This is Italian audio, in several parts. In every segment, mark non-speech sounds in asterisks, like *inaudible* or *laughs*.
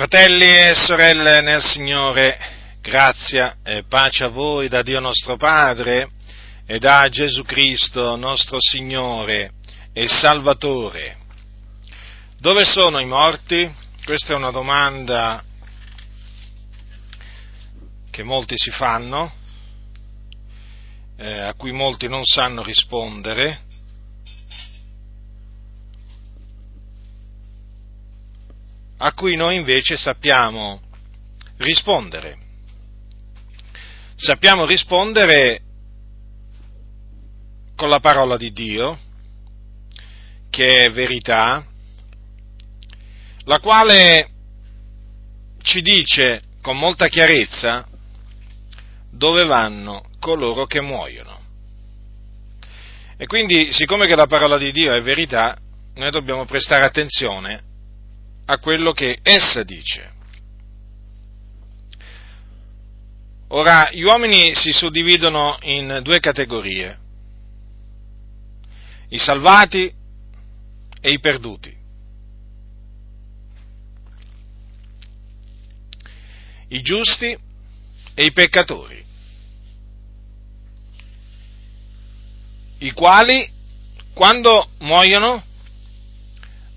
Fratelli e sorelle nel Signore, grazia e pace a voi da Dio nostro Padre e da Gesù Cristo nostro Signore e Salvatore. Dove sono i morti? Questa è una domanda che molti si fanno, eh, a cui molti non sanno rispondere a cui noi invece sappiamo rispondere. Sappiamo rispondere con la parola di Dio, che è verità, la quale ci dice con molta chiarezza dove vanno coloro che muoiono. E quindi, siccome che la parola di Dio è verità, noi dobbiamo prestare attenzione a quello che essa dice. Ora, gli uomini si suddividono in due categorie, i salvati e i perduti. I giusti e i peccatori, i quali quando muoiono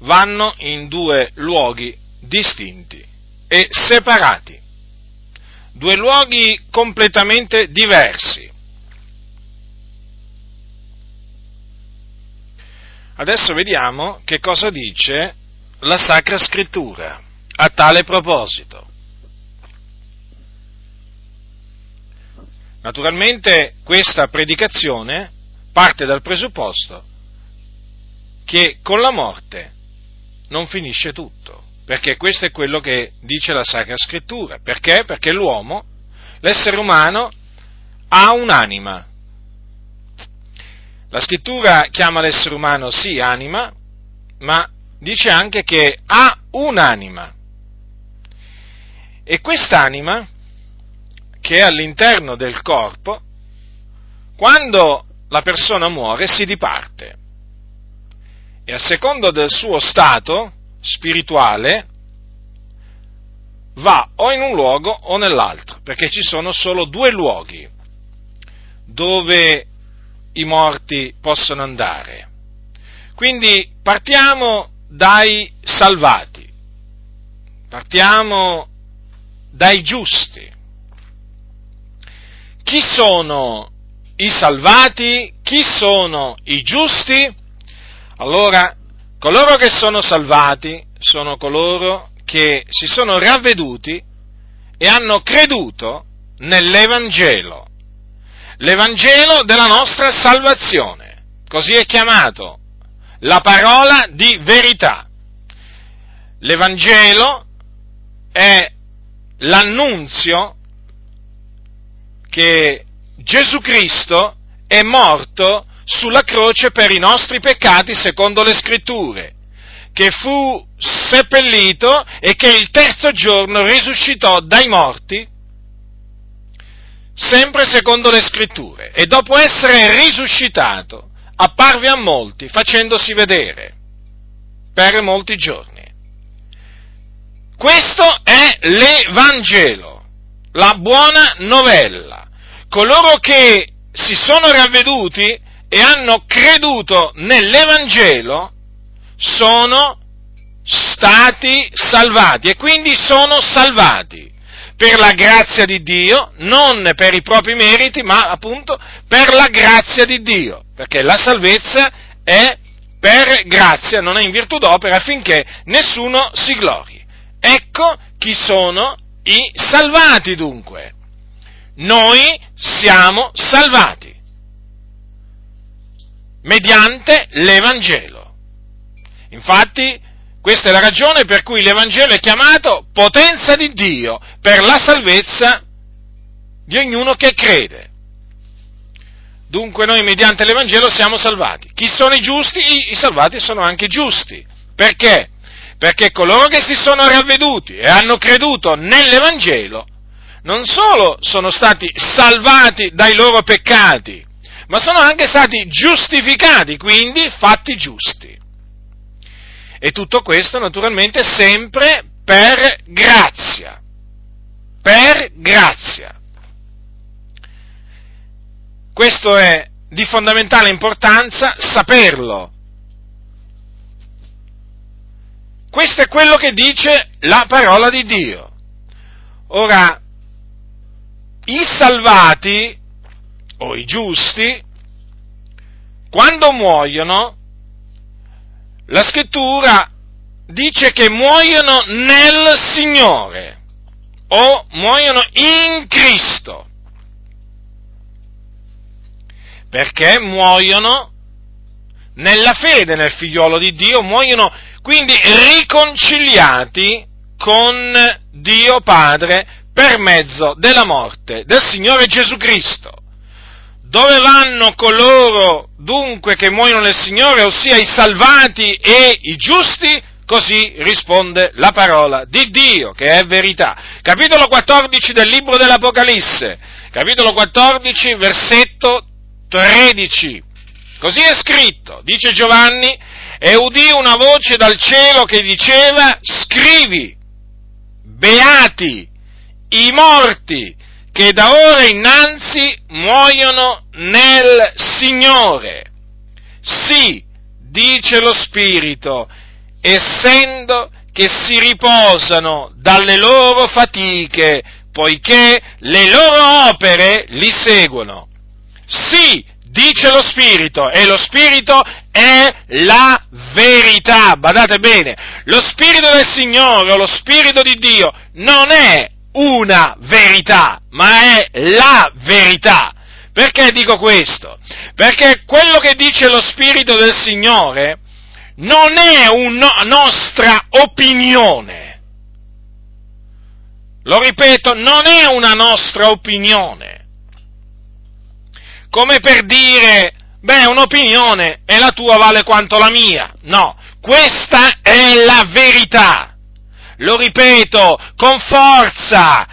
vanno in due luoghi distinti e separati, due luoghi completamente diversi. Adesso vediamo che cosa dice la Sacra Scrittura a tale proposito. Naturalmente questa predicazione parte dal presupposto che con la morte non finisce tutto, perché questo è quello che dice la Sacra Scrittura. Perché? Perché l'uomo, l'essere umano, ha un'anima. La Scrittura chiama l'essere umano sì anima, ma dice anche che ha un'anima. E quest'anima, che è all'interno del corpo, quando la persona muore si diparte e a seconda del suo stato spirituale va o in un luogo o nell'altro, perché ci sono solo due luoghi dove i morti possono andare. Quindi partiamo dai salvati, partiamo dai giusti. Chi sono i salvati? Chi sono i giusti? Allora, coloro che sono salvati sono coloro che si sono ravveduti e hanno creduto nell'Evangelo, l'Evangelo della nostra salvazione, così è chiamato, la parola di verità. L'Evangelo è l'annunzio che Gesù Cristo è morto sulla croce per i nostri peccati secondo le scritture, che fu seppellito e che il terzo giorno risuscitò dai morti, sempre secondo le scritture, e dopo essere risuscitato apparve a molti facendosi vedere per molti giorni. Questo è l'Evangelo, la buona novella. Coloro che si sono ravveduti e hanno creduto nell'Evangelo sono stati salvati e quindi sono salvati per la grazia di Dio, non per i propri meriti, ma appunto per la grazia di Dio, perché la salvezza è per grazia, non è in virtù d'opera affinché nessuno si glori. Ecco chi sono i salvati dunque. Noi siamo salvati mediante l'Evangelo. Infatti, questa è la ragione per cui l'Evangelo è chiamato potenza di Dio per la salvezza di ognuno che crede. Dunque noi mediante l'Evangelo siamo salvati. Chi sono i giusti? I, salvati sono anche giusti. Perché? Perché coloro che si sono ravveduti e hanno creduto nell'Evangelo non solo sono stati salvati dai loro peccati, ma sono anche stati giustificati, quindi fatti giusti. E tutto questo naturalmente sempre per grazia. Per grazia. Questo è di fondamentale importanza saperlo. Questo è quello che dice la parola di Dio. Ora, i salvati o i giusti, quando muoiono, la scrittura dice che muoiono nel Signore o muoiono in Cristo. Perché muoiono nella fede nel figliolo di Dio, muoiono quindi riconciliati con Dio Padre per mezzo della morte del Signore Gesù Cristo. Dove vanno coloro dunque che muoiono nel Signore, ossia i salvati e i giusti? Così risponde la parola di Dio, che è verità. Capitolo 14 del libro dell'Apocalisse, capitolo 14, versetto 13. Così è scritto, dice Giovanni, e udì una voce dal cielo che diceva, scrivi, beati i morti che da ora innanzi muoiono nel Signore. Sì, dice lo Spirito, essendo che si riposano dalle loro fatiche, poiché le loro opere li seguono. Sì, dice lo Spirito, e lo Spirito è la verità. Badate bene, lo Spirito del Signore o lo Spirito di Dio non è una verità, ma è la verità. Perché dico questo? Perché quello che dice lo Spirito del Signore non è una nostra opinione. Lo ripeto, non è una nostra opinione. Come per dire, beh, un'opinione e la tua vale quanto la mia. No, questa è la verità. Lo ripeto con forza,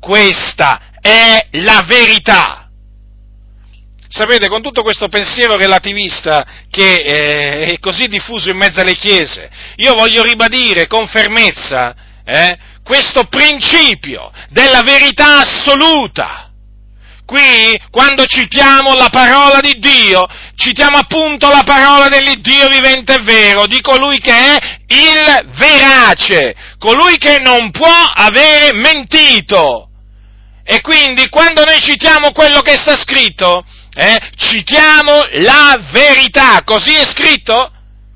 questa è la verità. Sapete, con tutto questo pensiero relativista che eh, è così diffuso in mezzo alle chiese, io voglio ribadire con fermezza eh, questo principio della verità assoluta. Qui, quando citiamo la parola di Dio, citiamo appunto la parola dell'Iddio vivente e vero, di colui che è il verace, colui che non può avere mentito. E quindi quando noi citiamo quello che sta scritto, eh, citiamo la verità, così è scritto?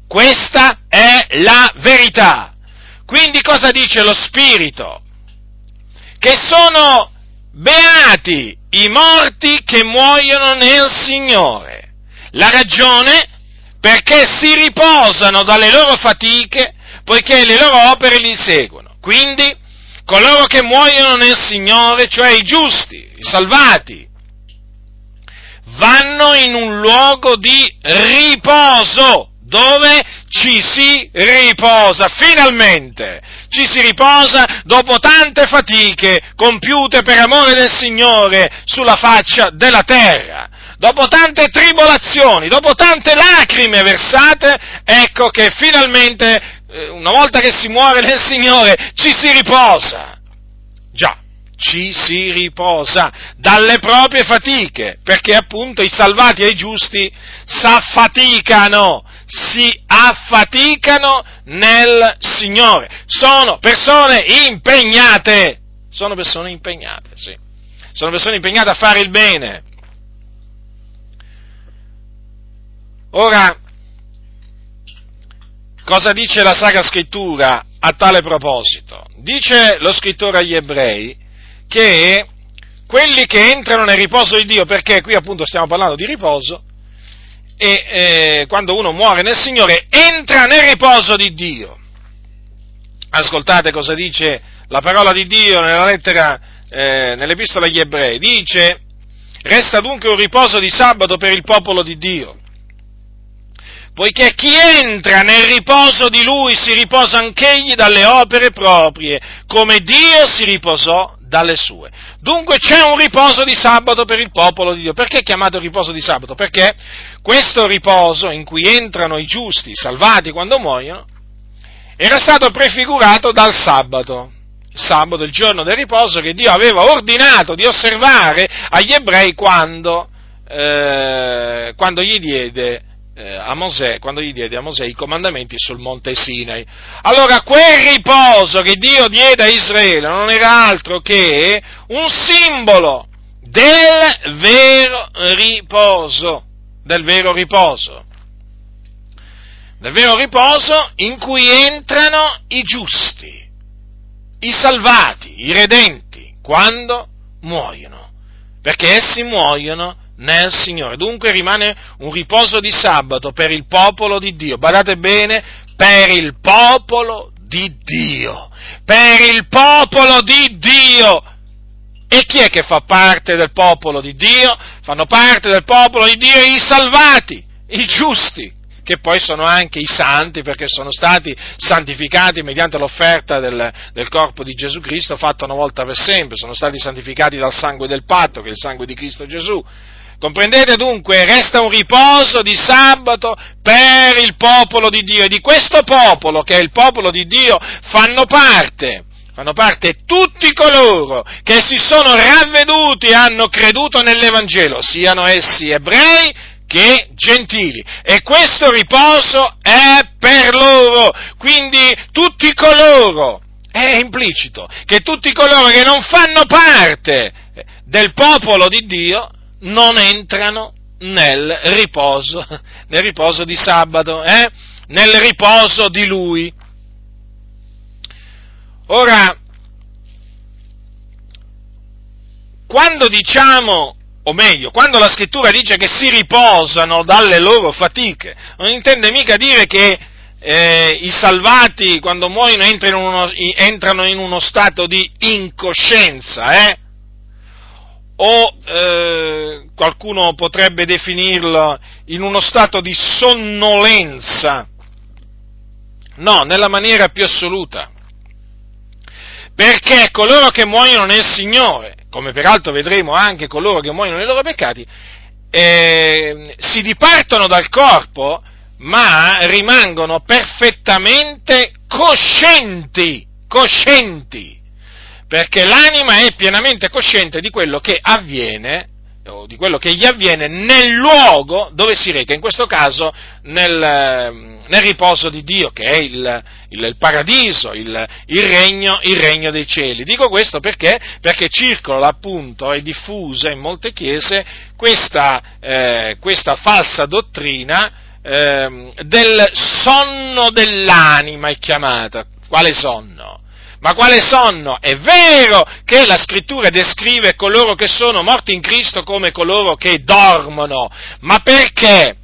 Questa è la verità. Quindi cosa dice lo Spirito? Che sono beati i morti che muoiono nel Signore. La ragione? Perché si riposano dalle loro fatiche, poiché le loro opere li seguono. Quindi, coloro che muoiono nel Signore, cioè i giusti, i salvati, vanno in un luogo di riposo, dove ci si riposa, finalmente ci si riposa dopo tante fatiche compiute per amore del Signore sulla faccia della terra. Dopo tante tribolazioni, dopo tante lacrime versate, ecco che finalmente, eh, una volta che si muore nel Signore, ci si riposa. Già, ci si riposa dalle proprie fatiche, perché appunto i salvati e i giusti s'affaticano, si affaticano nel Signore. Sono persone impegnate, sono persone impegnate, sì. Sono persone impegnate a fare il bene. Ora, cosa dice la Sacra Scrittura a tale proposito? Dice lo scrittore agli ebrei che quelli che entrano nel riposo di Dio, perché qui appunto stiamo parlando di riposo, e eh, quando uno muore nel Signore entra nel riposo di Dio. Ascoltate cosa dice la parola di Dio nella lettera, eh, nell'epistola agli ebrei. Dice, resta dunque un riposo di sabato per il popolo di Dio. Poiché chi entra nel riposo di lui si riposa anch'egli dalle opere proprie, come Dio si riposò dalle sue. Dunque c'è un riposo di sabato per il popolo di Dio. Perché è chiamato riposo di sabato? Perché questo riposo in cui entrano i giusti, salvati quando muoiono, era stato prefigurato dal sabato. Il sabato, il giorno del riposo che Dio aveva ordinato di osservare agli ebrei quando, eh, quando gli diede eh, a Mosè, quando gli diede a Mosè i comandamenti sul monte Sinai. Allora, quel riposo che Dio diede a Israele non era altro che un simbolo del vero riposo, del vero riposo, del vero riposo in cui entrano i giusti, i salvati, i redenti, quando muoiono, perché essi muoiono nel Signore. Dunque rimane un riposo di sabato per il popolo di Dio. Badate bene, per il popolo di Dio. Per il popolo di Dio. E chi è che fa parte del popolo di Dio? Fanno parte del popolo di Dio i salvati, i giusti, che poi sono anche i santi perché sono stati santificati mediante l'offerta del, del, corpo di Gesù Cristo fatto una volta per sempre, sono stati santificati dal sangue del patto, che è il sangue di Cristo Gesù. Comprendete dunque, resta un riposo di sabato per il popolo di Dio. E di questo popolo, che è il popolo di Dio, fanno parte, fanno parte tutti coloro che si sono ravveduti e hanno creduto nell'Evangelo, siano essi ebrei che gentili. E questo riposo è per loro, quindi tutti coloro, è implicito, che tutti coloro che non fanno parte del popolo di Dio non entrano nel riposo, nel riposo di sabato, eh? nel riposo di Lui. Ora, quando diciamo, o meglio, quando la scrittura dice che si riposano dalle loro fatiche, non intende mica dire che eh, i salvati quando muoiono entrano in, uno, entrano in uno stato di incoscienza, eh? O eh, qualcuno potrebbe definirlo in uno stato di sonnolenza. No, nella maniera più assoluta. Perché coloro che muoiono nel Signore, come peraltro vedremo anche coloro che muoiono nei loro peccati, eh, si dipartono dal corpo, ma rimangono perfettamente coscienti, coscienti perché l'anima è pienamente cosciente di quello che avviene o di quello che gli avviene nel luogo dove si reca, in questo caso nel, ehm, nel riposo di Dio, che è il, il, il paradiso, il, il, regno, il, regno, dei cieli. Dico questo perché? Perché circola appunto, è diffusa in molte chiese questa, eh, questa falsa dottrina eh, del sonno dell'anima, è chiamata. Quale sonno? Ma quale sonno? È vero che la scrittura descrive coloro che sono morti in Cristo come coloro che dormono, ma perché?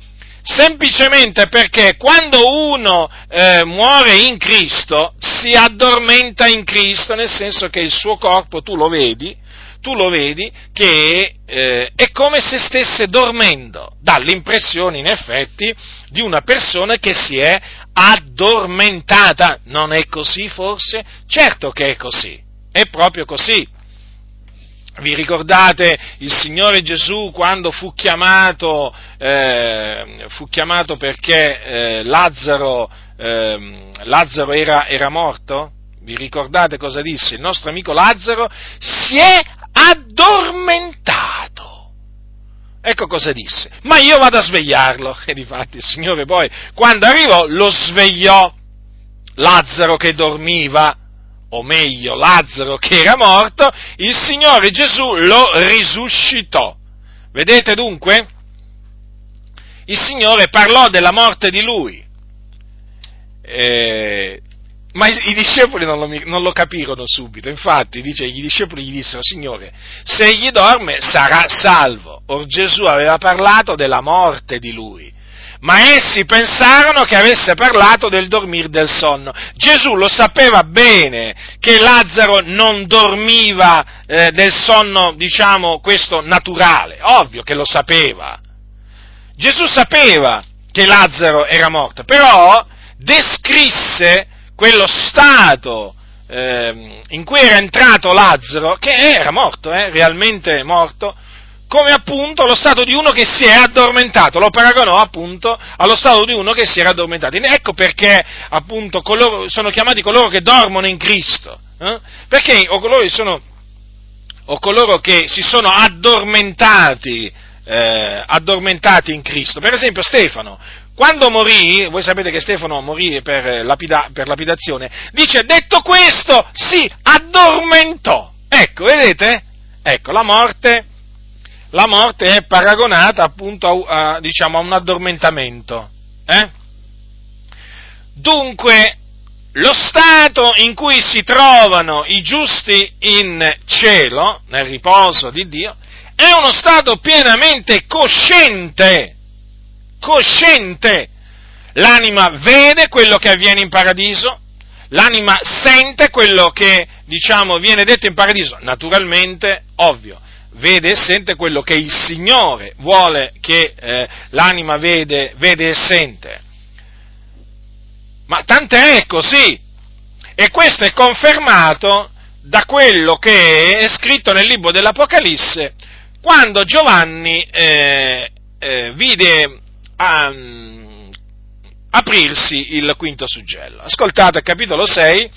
Semplicemente perché quando uno eh, muore in Cristo si addormenta in Cristo, nel senso che il suo corpo, tu lo vedi, tu lo vedi che eh, è come se stesse dormendo, dà l'impressione in effetti di una persona che si è addormentata. Non è così forse? Certo che è così, è proprio così. Vi ricordate il Signore Gesù quando fu chiamato, eh, fu chiamato perché eh, Lazzaro, eh, Lazzaro era, era morto? Vi ricordate cosa disse? Il nostro amico Lazzaro si è addormentato. Ecco cosa disse. Ma io vado a svegliarlo. E difatti il Signore poi, quando arrivò, lo svegliò. Lazzaro che dormiva, o meglio, Lazzaro che era morto, il Signore Gesù lo risuscitò. Vedete dunque? Il Signore parlò della morte di lui. Eh, ma i, i discepoli non lo, non lo, capirono subito, infatti dice, i discepoli gli dissero, Signore, se egli dorme sarà salvo. Or Gesù aveva parlato della morte di lui, ma essi pensarono che avesse parlato del dormire del sonno. Gesù lo sapeva bene che Lazzaro non dormiva eh, del sonno, diciamo, questo naturale, ovvio che lo sapeva. Gesù sapeva che Lazzaro era morto, però descrisse quello stato eh, in cui era entrato Lazzaro, che era morto, eh, realmente morto, come appunto lo stato di uno che si è addormentato, lo paragonò appunto allo stato di uno che si era addormentato. Ecco perché appunto coloro, sono chiamati coloro che dormono in Cristo, eh? perché o coloro, sono, o coloro che si sono addormentati, eh, addormentati in Cristo. Per esempio Stefano, quando morì, voi sapete che Stefano morì per, lapida, per lapidazione, dice, detto questo, si addormentò. Ecco, vedete? Ecco, la morte, la morte è paragonata appunto a, a, diciamo, a un addormentamento. Eh? Dunque, lo stato in cui si trovano i giusti in cielo, nel riposo di Dio, è uno stato pienamente cosciente cosciente. L'anima vede quello che avviene in paradiso, l'anima sente quello che, diciamo, viene detto in paradiso. Naturalmente, ovvio, vede e sente quello che il Signore vuole che eh, l'anima vede, vede e sente. Ma tant'è così. E questo è confermato da quello che è scritto nel libro dell'Apocalisse, quando Giovanni eh, eh, vide a, um, aprirsi il quinto suggello. Ascoltate, capitolo 6,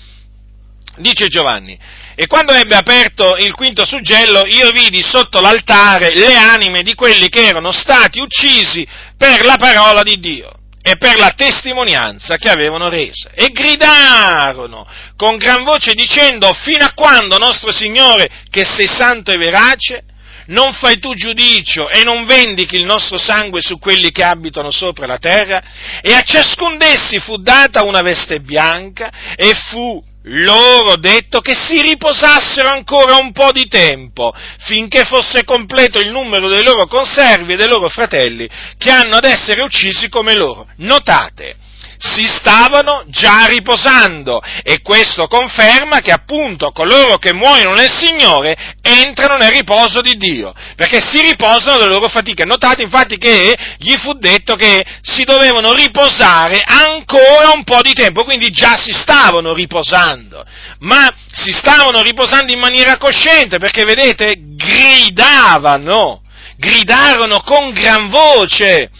dice Giovanni, e quando ebbe aperto il quinto suggello, io vidi sotto l'altare le anime di quelli che erano stati uccisi per la parola di Dio e per la testimonianza che avevano resa. E gridarono con gran voce dicendo, fino a quando nostro Signore, che sei santo e verace, non fai tu giudicio e non vendichi il nostro sangue su quelli che abitano sopra la terra? E a ciascun d'essi fu data una veste bianca e fu loro detto che si riposassero ancora un po' di tempo, finché fosse completo il numero dei loro conservi e dei loro fratelli che hanno ad essere uccisi come loro. Notate, si stavano già riposando e questo conferma che appunto coloro che muoiono nel Signore entrano nel riposo di Dio, perché si riposano delle loro fatiche. Notate infatti che gli fu detto che si dovevano riposare ancora un po' di tempo, quindi già si stavano riposando, ma si stavano riposando in maniera cosciente, perché vedete, gridavano, gridarono con gran voce,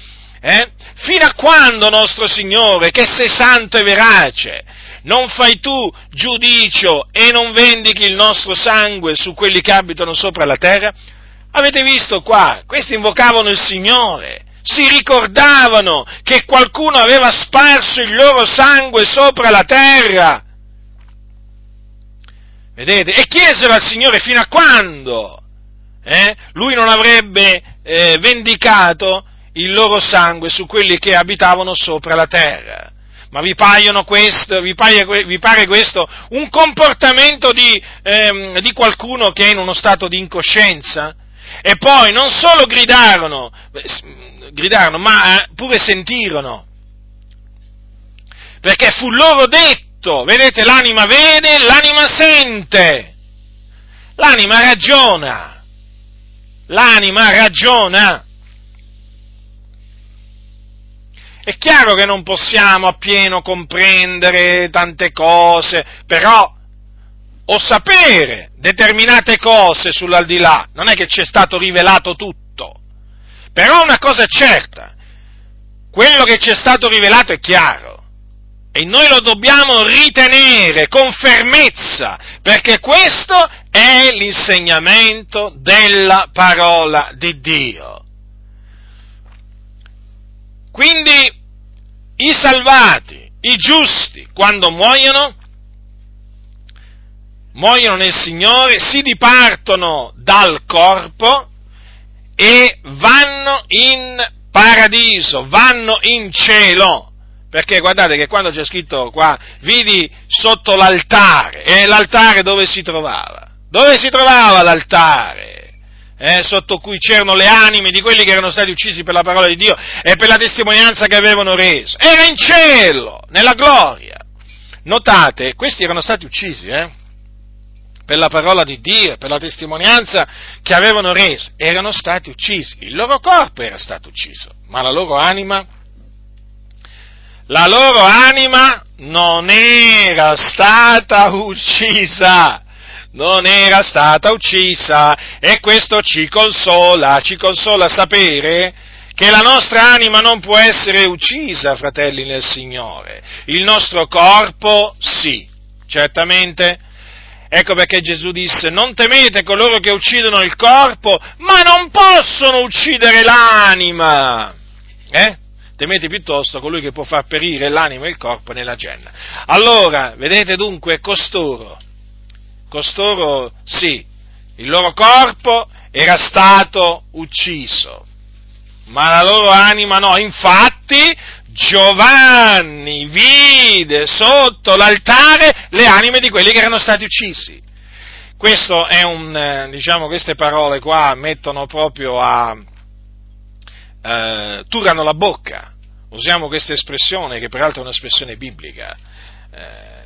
eh? Fino a quando, nostro Signore, che sei santo e verace, non fai tu giudicio e non vendichi il nostro sangue su quelli che abitano sopra la terra? Avete visto qua? Questi invocavano il Signore, si ricordavano che qualcuno aveva sparso il loro sangue sopra la terra. Vedete? E chiesero al Signore fino a quando eh, lui non avrebbe eh, vendicato il loro sangue su quelli che abitavano sopra la terra. Ma vi, questo, vi, pare, vi pare questo un comportamento di, ehm, di qualcuno che è in uno stato di incoscienza? E poi non solo gridarono, gridarono ma eh, pure sentirono. Perché fu loro detto, vedete, l'anima vede, l'anima sente, l'anima ragiona, l'anima ragiona. È chiaro che non possiamo appieno comprendere tante cose, però o sapere determinate cose sull'aldilà, non è che ci è stato rivelato tutto, però una cosa è certa, quello che ci è stato rivelato è chiaro e noi lo dobbiamo ritenere con fermezza, perché questo è l'insegnamento della parola di Dio. Quindi i salvati, i giusti, quando muoiono, muoiono nel Signore, si dipartono dal corpo e vanno in paradiso, vanno in cielo. Perché guardate che quando c'è scritto qua, vidi sotto l'altare, e l'altare dove si trovava? Dove si trovava l'altare? Eh, sotto cui c'erano le anime di quelli che erano stati uccisi per la parola di Dio e per la testimonianza che avevano reso. Era in cielo, nella gloria. Notate, questi erano stati uccisi, eh? per la parola di Dio, per la testimonianza che avevano reso, erano stati uccisi, il loro corpo era stato ucciso, ma la loro anima, la loro anima non era stata uccisa, non era stata uccisa e questo ci consola, ci consola sapere che la nostra anima non può essere uccisa, fratelli nel Signore. Il nostro corpo sì, certamente. Ecco perché Gesù disse, non temete coloro che uccidono il corpo, ma non possono uccidere l'anima. Eh? Temete piuttosto colui che può far perire l'anima e il corpo nella genna. Allora, vedete dunque, costoro, costoro sì, il loro corpo era stato ucciso, ma la loro anima no. Infatti Giovanni vide sotto l'altare le anime di quelli che erano stati uccisi. Un, eh, diciamo, queste parole qua mettono proprio a, eh, turano la bocca. Usiamo questa espressione, che peraltro è un'espressione biblica, eh,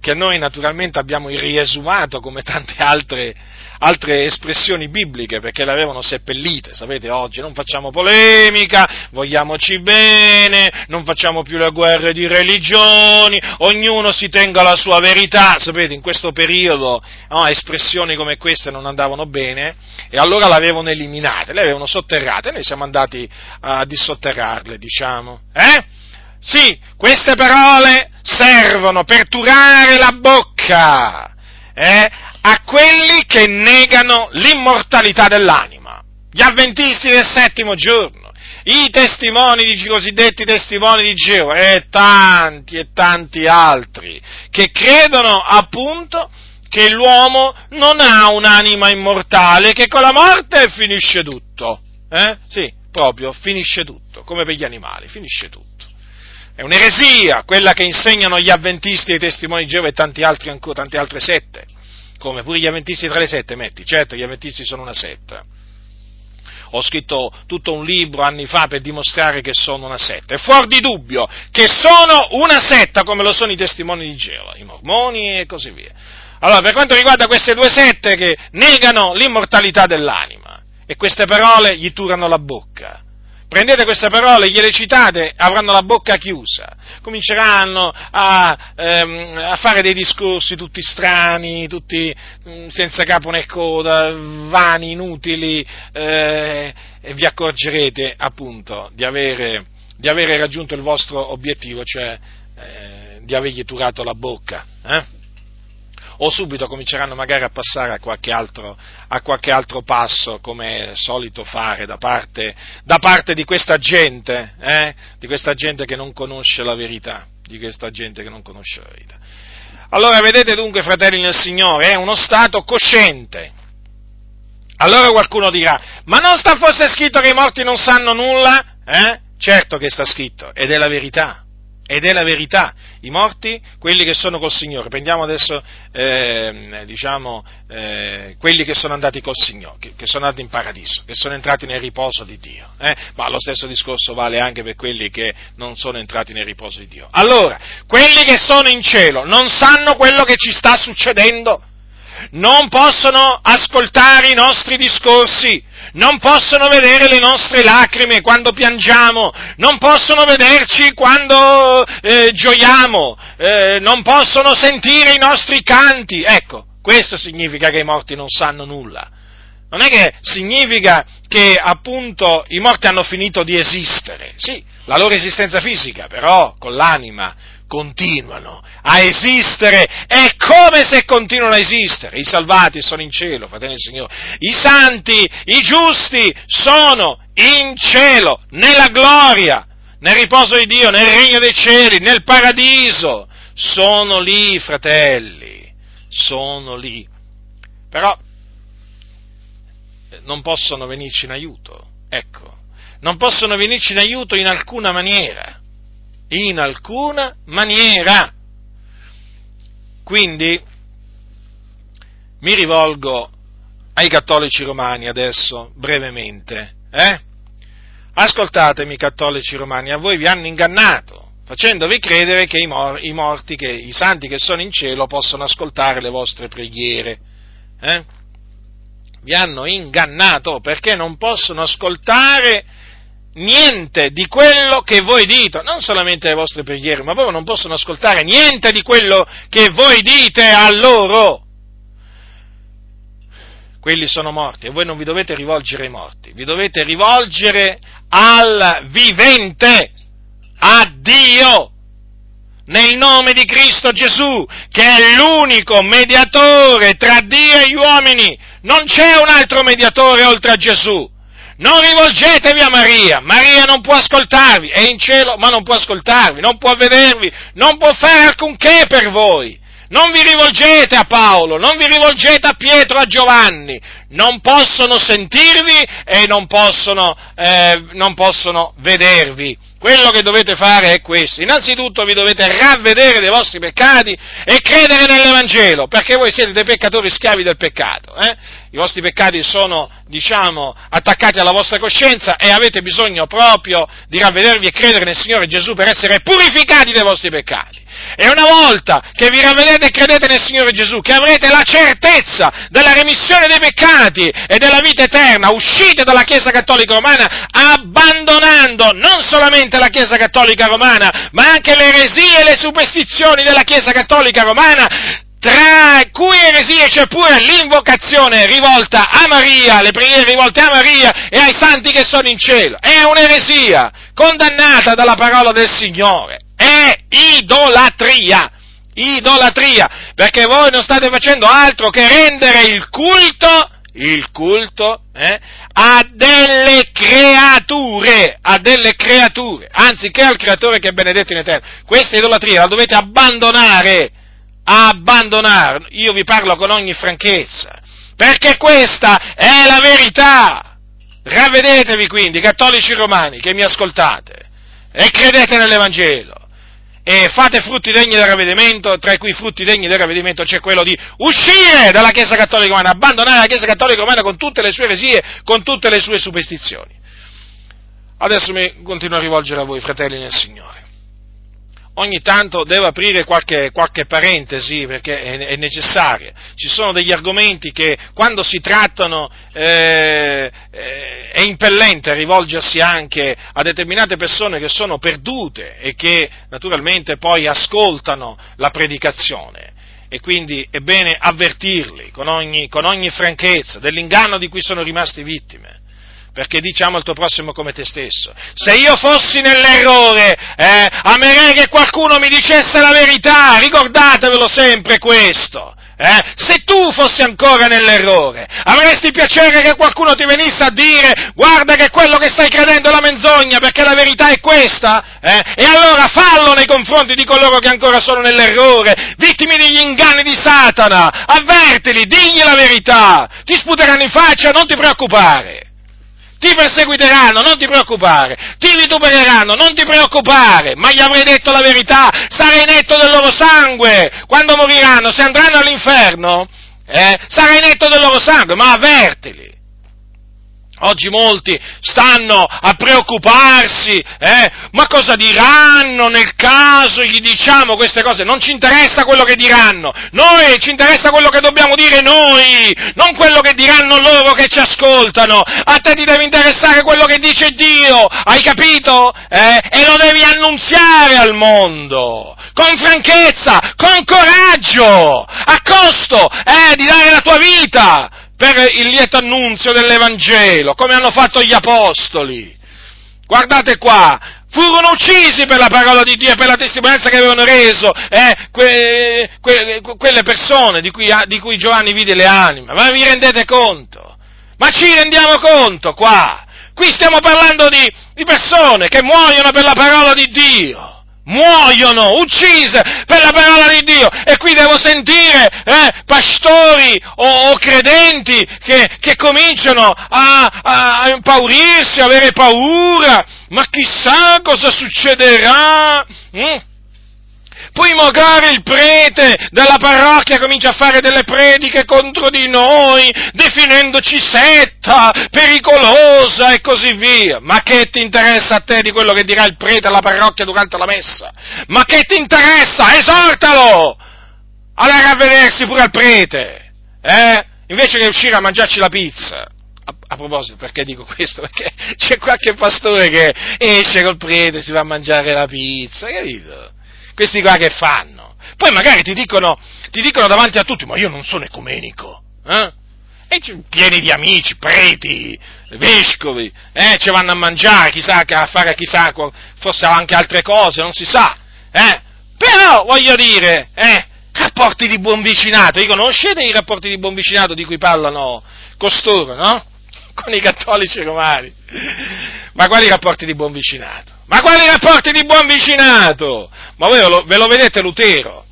che noi naturalmente abbiamo riesumato come tante altre altre espressioni bibliche perché le avevano seppellite, sapete oggi non facciamo polemica, vogliamoci bene, non facciamo più le guerre di religioni, ognuno si tenga la sua verità, sapete in questo periodo no, espressioni come queste non andavano bene e allora le avevano eliminate, le avevano sotterrate noi siamo andati a dissotterrarle, diciamo. Eh? Sì, queste parole servono per turare la bocca. Eh? a quelli che negano l'immortalità dell'anima, gli avventisti del settimo giorno, i testimoni, i cosiddetti testimoni di Geova e tanti e tanti altri che credono appunto che l'uomo non ha un'anima immortale, che con la morte finisce tutto. Eh? Sì, proprio, finisce tutto, come per gli animali, finisce tutto. È un'eresia quella che insegnano gli avventisti, i testimoni di Geova e tanti altri ancora, tante altre sette come pure gli avventisti tra le sette, metti, certo gli avventisti sono una setta. Ho scritto tutto un libro anni fa per dimostrare che sono una setta. È fuori di dubbio che sono una setta come lo sono i testimoni di Geova, i mormoni e così via. Allora, per quanto riguarda queste due sette che negano l'immortalità dell'anima, e queste parole gli turano la bocca, prendete queste parole, gliele citate, avranno la bocca chiusa, cominceranno a, ehm, a fare dei discorsi tutti strani, tutti mh, mm, senza capo né coda, vani, inutili, eh, e vi accorgerete appunto di avere, di avere, raggiunto il vostro obiettivo, cioè eh, di avergli turato la bocca. Eh? O subito cominceranno magari a passare a qualche altro, a qualche altro passo, come è solito fare da parte, da parte di questa gente, eh? di questa gente che non conosce la verità, di questa gente che non conosce la verità. Allora vedete dunque, fratelli nel Signore, è uno stato cosciente. Allora qualcuno dirà, ma non sta forse scritto che i morti non sanno nulla? Eh? Certo che sta scritto, ed è la verità ed è la verità. I morti, quelli che sono col Signore, prendiamo adesso eh, diciamo, eh, quelli che sono andati col Signore, che, che, sono andati in paradiso, che sono entrati nel riposo di Dio, eh? ma lo stesso discorso vale anche per quelli che non sono entrati nel riposo di Dio. Allora, quelli che sono in cielo non sanno quello che ci sta succedendo? Non possono ascoltare i nostri discorsi, non possono vedere le nostre lacrime quando piangiamo, non possono vederci quando eh, gioiamo, eh, non possono sentire i nostri canti. Ecco, questo significa che i morti non sanno nulla. Non è che significa che appunto i morti hanno finito di esistere, sì, la loro esistenza fisica, però con l'anima continuano a esistere, è come se continuano a esistere. I salvati sono in cielo, fratelli del Signore. I santi, i giusti sono in cielo, nella gloria, nel riposo di Dio, nel regno dei cieli, nel paradiso. Sono lì, fratelli, sono lì. Però eh, non possono venirci in aiuto, ecco, non possono venirci in aiuto in alcuna maniera in alcuna maniera. Quindi mi rivolgo ai cattolici romani adesso, brevemente. Eh? Ascoltatemi, cattolici romani, a voi vi hanno ingannato, facendovi credere che i, mor- i morti, che i santi che sono in cielo possono ascoltare le vostre preghiere. Eh? Vi hanno ingannato perché non possono ascoltare niente di quello che voi dite, non solamente le vostre preghiere, ma proprio non possono ascoltare niente di quello che voi dite a loro. quelli sono morti e voi non vi dovete rivolgere ai morti, vi dovete rivolgere al vivente, a Dio, nel nome di Cristo Gesù, che è l'unico mediatore tra Dio e gli uomini. Non c'è un altro mediatore oltre a Gesù. Non rivolgetevi a Maria, Maria non può ascoltarvi, è in cielo ma non può ascoltarvi, non può vedervi, non può fare alcunché per voi. Non vi rivolgete a Paolo, non vi rivolgete a Pietro, a Giovanni, non possono sentirvi e non possono, eh, non possono vedervi. Quello che dovete fare è questo. Innanzitutto vi dovete ravvedere dei vostri peccati e credere nell'Evangelo, perché voi siete dei peccatori schiavi del peccato. Eh? I vostri peccati sono, diciamo, attaccati alla vostra coscienza e avete bisogno proprio di ravvedervi e credere nel Signore Gesù per essere purificati dai vostri peccati. E una volta che vi ravvedete e credete nel Signore Gesù, che avrete la certezza della remissione dei peccati e della vita eterna, uscite dalla Chiesa Cattolica Romana abbandonando non solamente la Chiesa Cattolica Romana, ma anche le eresie e le superstizioni della Chiesa Cattolica Romana, tra cui eresie c'è pure l'invocazione rivolta a Maria, le preghiere rivolte a Maria e ai santi che sono in cielo. È un'eresia condannata dalla parola del Signore è idolatria. Idolatria, perché voi non state facendo altro che rendere il culto, il culto, eh, a delle creature, a delle creature, anziché al creatore che è benedetto in eterno. Questa idolatria la dovete abbandonare, abbandonare. Io vi parlo con ogni franchezza, perché questa è la verità. Ravvedetevi quindi, cattolici romani che mi ascoltate, e credete nell'Evangelo e fate frutti degni del ravvedimento, tra i cui frutti degni del ravvedimento c'è quello di uscire dalla Chiesa Cattolica Romana, abbandonare la Chiesa Cattolica Romana con tutte le sue eresie, con tutte le sue superstizioni. Adesso mi continuo a rivolgere a voi, fratelli nel Signore ogni tanto devo aprire qualche, qualche parentesi perché è, è, necessaria. Ci sono degli argomenti che quando si trattano eh, eh, è impellente rivolgersi anche a determinate persone che sono perdute e che naturalmente poi ascoltano la predicazione. E quindi è bene avvertirli con ogni, con ogni franchezza dell'inganno di cui sono rimasti vittime perché diciamo al tuo prossimo come te stesso. Se io fossi nell'errore, eh, amerei che qualcuno mi dicesse la verità, ricordatevelo sempre questo. Eh? Se tu fossi ancora nell'errore, avresti piacere che qualcuno ti venisse a dire guarda che quello che stai credendo è la menzogna perché la verità è questa? Eh? E allora fallo nei confronti di coloro che ancora sono nell'errore, vittimi degli inganni di Satana, avvertili, digli la verità, ti sputeranno in faccia, non ti preoccupare ti perseguiteranno, non ti preoccupare, ti vitupereranno, non ti preoccupare, ma gli avrei detto la verità, sarai netto del loro sangue, quando moriranno, se andranno all'inferno, eh, sarai netto del loro sangue, ma avvertili. Oggi molti stanno a preoccuparsi, eh? ma cosa diranno nel caso gli diciamo queste cose? Non ci interessa quello che diranno, noi ci interessa quello che dobbiamo dire noi, non quello che diranno loro che ci ascoltano. A te ti deve interessare quello che dice Dio, hai capito? Eh? E lo devi annunziare al mondo, con franchezza, con coraggio, a costo eh, di dare la tua vita per il lieto annunzio dell'Evangelo, come hanno fatto gli apostoli. Guardate qua, furono uccisi per la parola di Dio e per la testimonianza che avevano reso eh, que, que, quelle persone di cui, di cui Giovanni vide le anime. Ma vi rendete conto? Ma ci rendiamo conto qua? Qui stiamo parlando di, di persone che muoiono per la parola di Dio muoiono, uccise per la parola di Dio. E qui devo sentire eh, pastori o, o credenti che, che cominciano a, a, a impaurirsi, avere paura. Ma chissà cosa succederà. Mm? Poi magari il prete della parrocchia comincia a fare delle prediche contro di noi, definendoci setta, pericolosa e così via. Ma che ti interessa a te di quello che dirà il prete alla parrocchia durante la messa? Ma che ti interessa? Esortalo! Allora vedersi pure al prete, eh? Invece che uscire a mangiarci la pizza. A, proposito, perché dico questo? Perché c'è qualche pastore che esce col prete e si va a mangiare la pizza, capito? Questi qua che fanno? Poi magari ti dicono, ti dicono davanti a tutti, ma io non sono ecumenico, eh? e pieni di amici, preti, vescovi, eh, ci vanno a mangiare, chissà a fare chissà, forse anche altre cose, non si sa, eh? Però, voglio dire, eh, rapporti di buon vicinato, vi conoscete i rapporti di buon vicinato di cui parlano costoro, no? Con i cattolici romani. Ma quali rapporti di buon vicinato? Ma quali rapporti di buon vicinato? Ma ve lo, ve lo vedete Lutero?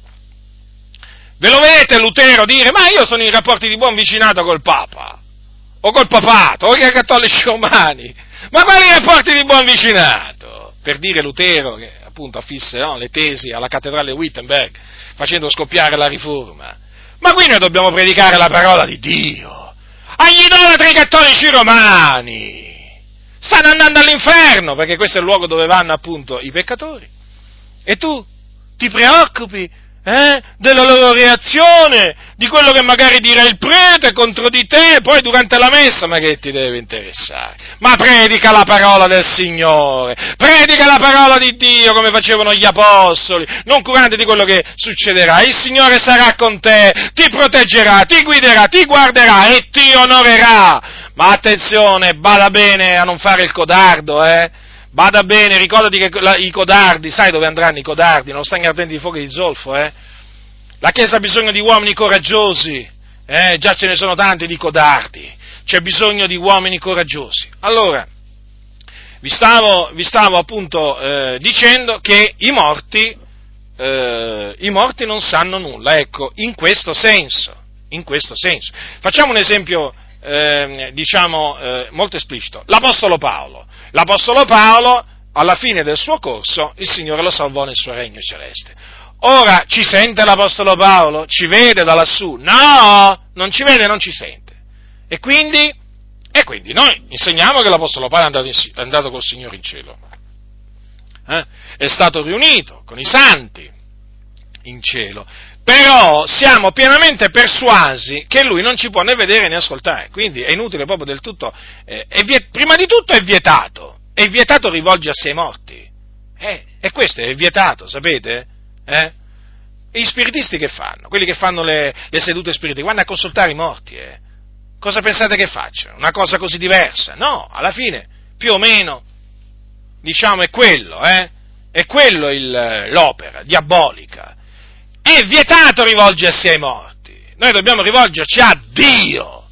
Ve lo vedete Lutero dire, ma io sono in rapporti di buon vicinato col Papa, o col papato, o con i cattolici romani, ma quali rapporti di buon vicinato? Per dire Lutero, che appunto affisse no, le tesi alla cattedrale Wittenberg, facendo scoppiare la riforma. Ma qui noi dobbiamo predicare la parola di Dio, agli idolatri cattolici romani, stanno andando all'inferno, perché questo è il luogo dove vanno appunto i peccatori. E tu ti preoccupi eh, della loro reazione, di quello che magari dirà il prete contro di te, poi durante la messa, ma che ti deve interessare? Ma predica la parola del Signore, predica la parola di Dio come facevano gli apostoli, non curante di quello che succederà. Il Signore sarà con te, ti proteggerà, ti guiderà, ti guarderà e ti onorerà. Ma attenzione, bada bene a non fare il codardo, eh? Bada bene, ricordati che la, i codardi, sai dove andranno i codardi? Non stanno ardenti di fuoco di zolfo, eh? La Chiesa ha bisogno di uomini coraggiosi, eh? Già ce ne sono tanti di codardi, c'è bisogno di uomini coraggiosi. Allora, vi stavo, vi stavo appunto eh, dicendo che i morti, eh, i morti non sanno nulla, ecco, in questo senso, in questo senso. Facciamo un esempio, eh, diciamo, eh, molto esplicito. L'Apostolo Paolo. L'Apostolo Paolo, alla fine del suo corso, il Signore lo salvò nel suo regno celeste. Ora ci sente l'Apostolo Paolo? Ci vede da lassù? No, non ci vede, non ci sente. E quindi, e quindi noi insegniamo che l'Apostolo Paolo è andato, in, è andato col Signore in cielo. Eh? È stato riunito con i santi in cielo. Però siamo pienamente persuasi che lui non ci può né vedere né ascoltare, quindi è inutile proprio del tutto. Eh, viet- prima di tutto è vietato, è vietato rivolgersi ai morti. Eh, e questo è vietato, sapete? Eh? E gli spiritisti che fanno? Quelli che fanno le, le sedute spiritiche, vanno a consultare i morti. Eh? Cosa pensate che facciano? Una cosa così diversa? No, alla fine, più o meno, diciamo, è quello, eh? È quello il, l'opera diabolica è vietato rivolgersi ai morti. Noi dobbiamo rivolgerci a Dio,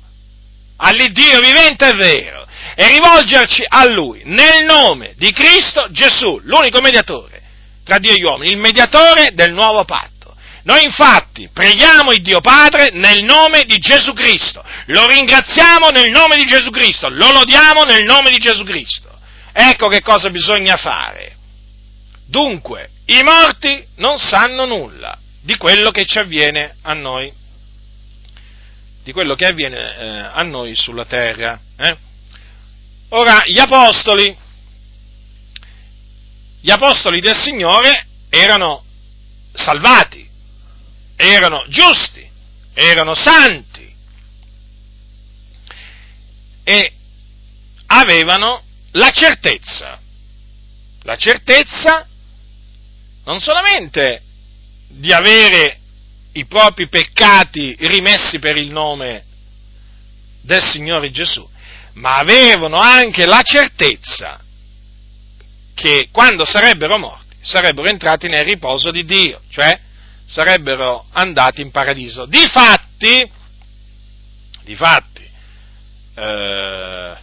all'Iddio vivente e vero, e rivolgerci a Lui nel nome di Cristo Gesù, l'unico mediatore tra Dio e gli uomini, il mediatore del nuovo patto. Noi infatti preghiamo il Dio Padre nel nome di Gesù Cristo, lo ringraziamo nel nome di Gesù Cristo, lo lodiamo nel nome di Gesù Cristo. Ecco che cosa bisogna fare. Dunque, i morti non sanno nulla, di quello che ci avviene a noi, di quello che avviene eh, a noi sulla terra. Eh? Ora, gli apostoli, gli apostoli del Signore erano salvati, erano giusti, erano santi e avevano la certezza, la certezza non solamente di avere i propri peccati rimessi per il nome del Signore Gesù, ma avevano anche la certezza che quando sarebbero morti sarebbero entrati nel riposo di Dio, cioè sarebbero andati in paradiso. Difatti, difatti eh,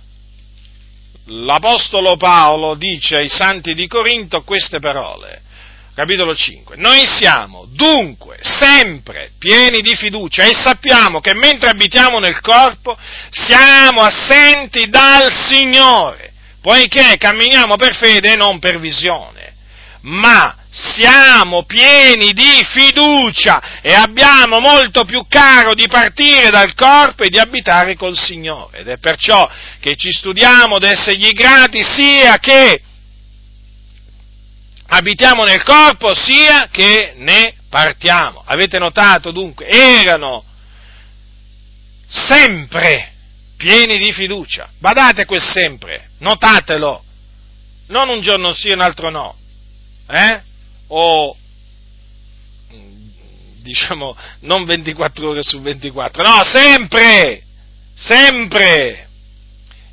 l'Apostolo Paolo dice ai santi di Corinto queste parole capitolo 5. Noi siamo dunque sempre pieni di fiducia e sappiamo che mentre abitiamo nel corpo siamo assenti dal Signore, poiché camminiamo per fede e non per visione. Ma siamo pieni di fiducia e abbiamo molto più caro di partire dal corpo e di abitare col Signore. Ed è perciò che ci studiamo ad essergli grati sia che abitiamo nel corpo sia che ne partiamo. Avete notato dunque? Erano sempre pieni di fiducia. Badate quel sempre, notatelo. Non un giorno sì e un altro no. Eh? O diciamo non 24 ore su 24. No, sempre! sempre,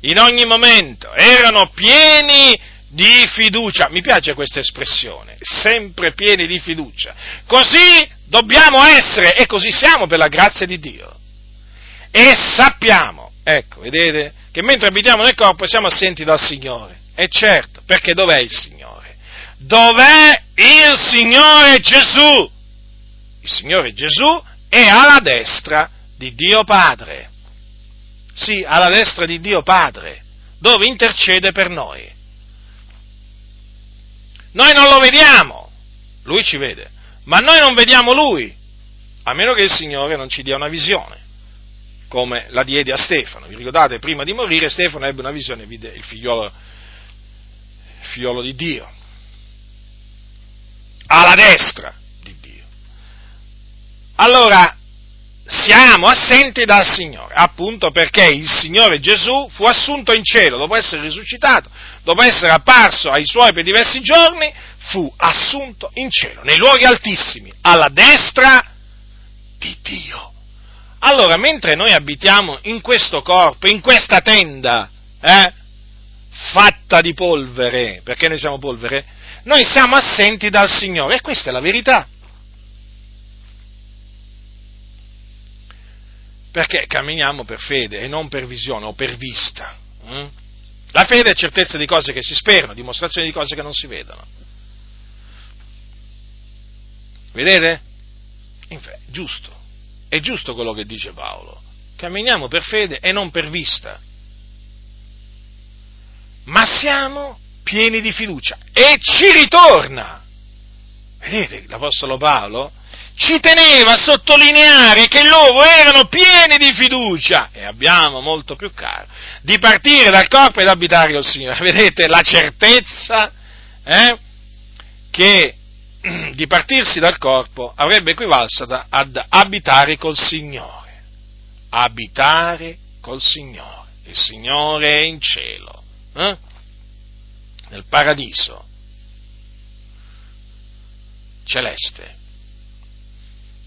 in ogni momento, erano pieni di fiducia. Mi piace questa espressione, sempre pieni di fiducia. Così dobbiamo essere e così siamo per la grazia di Dio. E sappiamo, ecco, vedete, che mentre abitiamo nel corpo siamo assenti dal Signore. E certo, perché dov'è il Signore? Dov'è il Signore Gesù? Il Signore Gesù è alla destra di Dio Padre. Sì, alla destra di Dio Padre, dove intercede per noi. Noi non lo vediamo, lui ci vede, ma noi non vediamo lui, a meno che il Signore non ci dia una visione, come la diede a Stefano. Vi ricordate, prima di morire Stefano ebbe una visione vide il figliolo, figliolo di Dio, alla destra di Dio. Allora, siamo assenti dal Signore, appunto perché il Signore Gesù fu assunto in cielo dopo essere risuscitato, dopo essere apparso ai suoi per diversi giorni, fu assunto in cielo, nei luoghi altissimi, alla destra di Dio. Allora, mentre noi abitiamo in questo corpo, in questa tenda, eh, fatta di polvere, perché noi siamo polvere, noi siamo assenti dal Signore e questa è la verità. Perché camminiamo per fede e non per visione o per vista. Hm? La fede è certezza di cose che si sperano, dimostrazione di cose che non si vedono. Vedete? Infatti, giusto, è giusto quello che dice Paolo. Camminiamo per fede e non per vista. Ma siamo pieni di fiducia e ci ritorna. Vedete l'Apostolo Paolo? Ci teneva a sottolineare che loro erano pieni di fiducia e abbiamo molto più caro di partire dal corpo ed abitare col Signore. Vedete la certezza eh, che *clears throat* di partirsi dal corpo avrebbe equivalso ad abitare col Signore. Abitare col Signore. Il Signore è in cielo, eh? nel paradiso celeste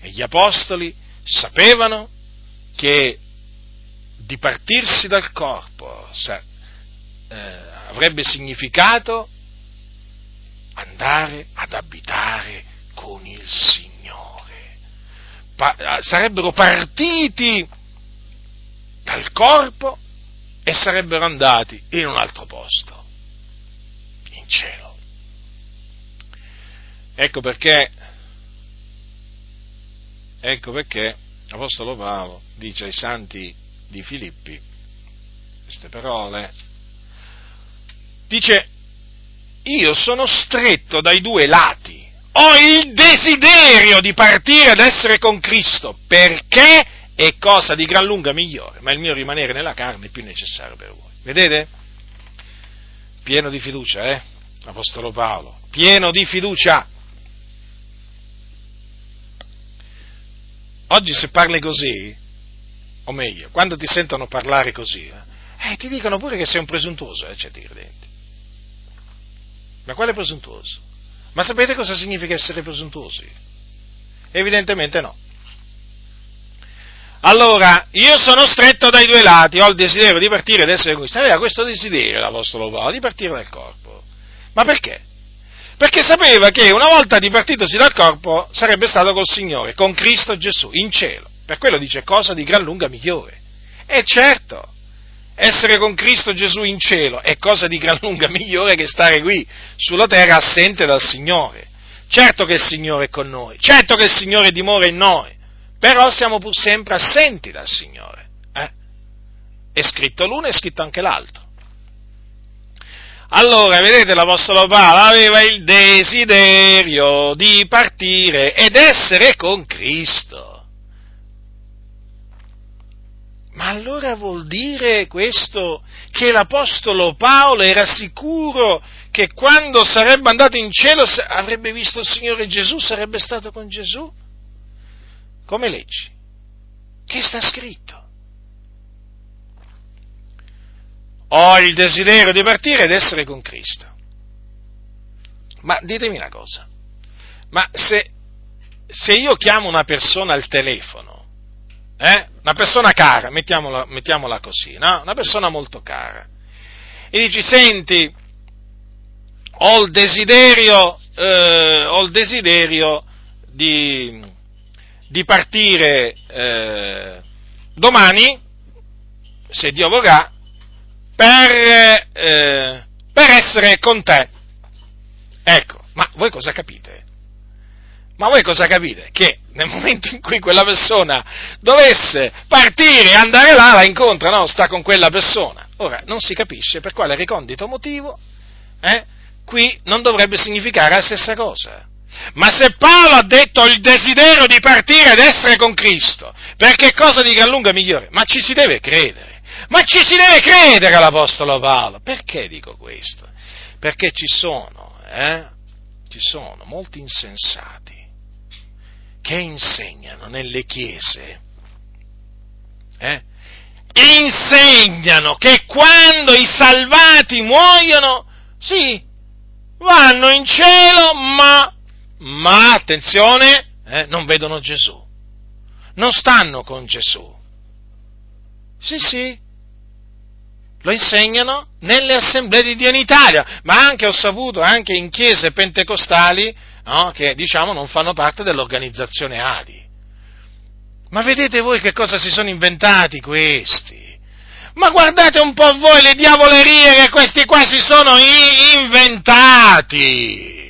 e gli apostoli sapevano che dipartirsi dal corpo eh, avrebbe significato andare ad abitare con il Signore. Pa- sarebbero partiti dal corpo e sarebbero andati in un altro posto, in cielo. Ecco perché Ecco perché l'Apostolo Paolo dice ai santi di Filippi queste parole. Dice, io sono stretto dai due lati, ho il desiderio di partire ad essere con Cristo, perché è cosa di gran lunga migliore, ma il mio rimanere nella carne è più necessario per voi. Vedete? Pieno di fiducia, eh? L'Apostolo Paolo, pieno di fiducia. Oggi se parli così, o meglio, quando ti sentono parlare così, eh, ti dicono pure che sei un presuntuoso, eh, certi credenti. Ma quale presuntuoso? Ma sapete cosa significa essere presuntuosi? Evidentemente no. Allora, io sono stretto dai due lati, ho il desiderio di partire ed essere Cristo. Aveva questo desiderio l'Apostolo Paolo, di partire dal corpo. Ma perché? Perché sapeva che una volta dipartitosi dal corpo sarebbe stato col Signore, con Cristo Gesù, in cielo. Per quello dice cosa di gran lunga migliore. E certo, essere con Cristo Gesù in cielo è cosa di gran lunga migliore che stare qui sulla terra assente dal Signore. Certo che il Signore è con noi, certo che il Signore dimora in noi, però siamo pur sempre assenti dal Signore. Eh? È scritto l'uno e è scritto anche l'altro. Allora, vedete, l'Apostolo Paolo aveva il desiderio di partire ed essere con Cristo. Ma allora vuol dire questo che l'Apostolo Paolo era sicuro che quando sarebbe andato in cielo avrebbe visto il Signore Gesù, sarebbe stato con Gesù? Come leggi? Che sta scritto? Ho il desiderio di partire ed essere con Cristo. Ma ditemi una cosa, ma se, se io chiamo una persona al telefono, eh? una persona cara, mettiamola, mettiamola così, no? una persona molto cara, e dici, senti, ho il desiderio, eh, ho il desiderio di, di partire eh, domani, se Dio vorrà, per, eh, per essere con te. Ecco, ma voi cosa capite? Ma voi cosa capite? Che nel momento in cui quella persona dovesse partire e andare là, la incontra, no? Sta con quella persona. Ora, non si capisce per quale ricondito motivo, eh? Qui non dovrebbe significare la stessa cosa. Ma se Paolo ha detto il desiderio di partire ed essere con Cristo, perché cosa di gran lunga migliore? Ma ci si deve credere. Ma ci si deve credere all'Apostolo Paolo. Perché dico questo? Perché ci sono, eh? Ci sono molti insensati che insegnano nelle chiese, eh? insegnano che quando i salvati muoiono, sì, vanno in cielo, ma ma attenzione, eh, non vedono Gesù, non stanno con Gesù. Sì, sì, lo insegnano nelle assemblee di Dio in Italia, ma anche ho saputo, anche in chiese pentecostali, no, che diciamo non fanno parte dell'organizzazione ADI. Ma vedete voi che cosa si sono inventati questi? Ma guardate un po' voi le diavolerie che questi qua si sono inventati!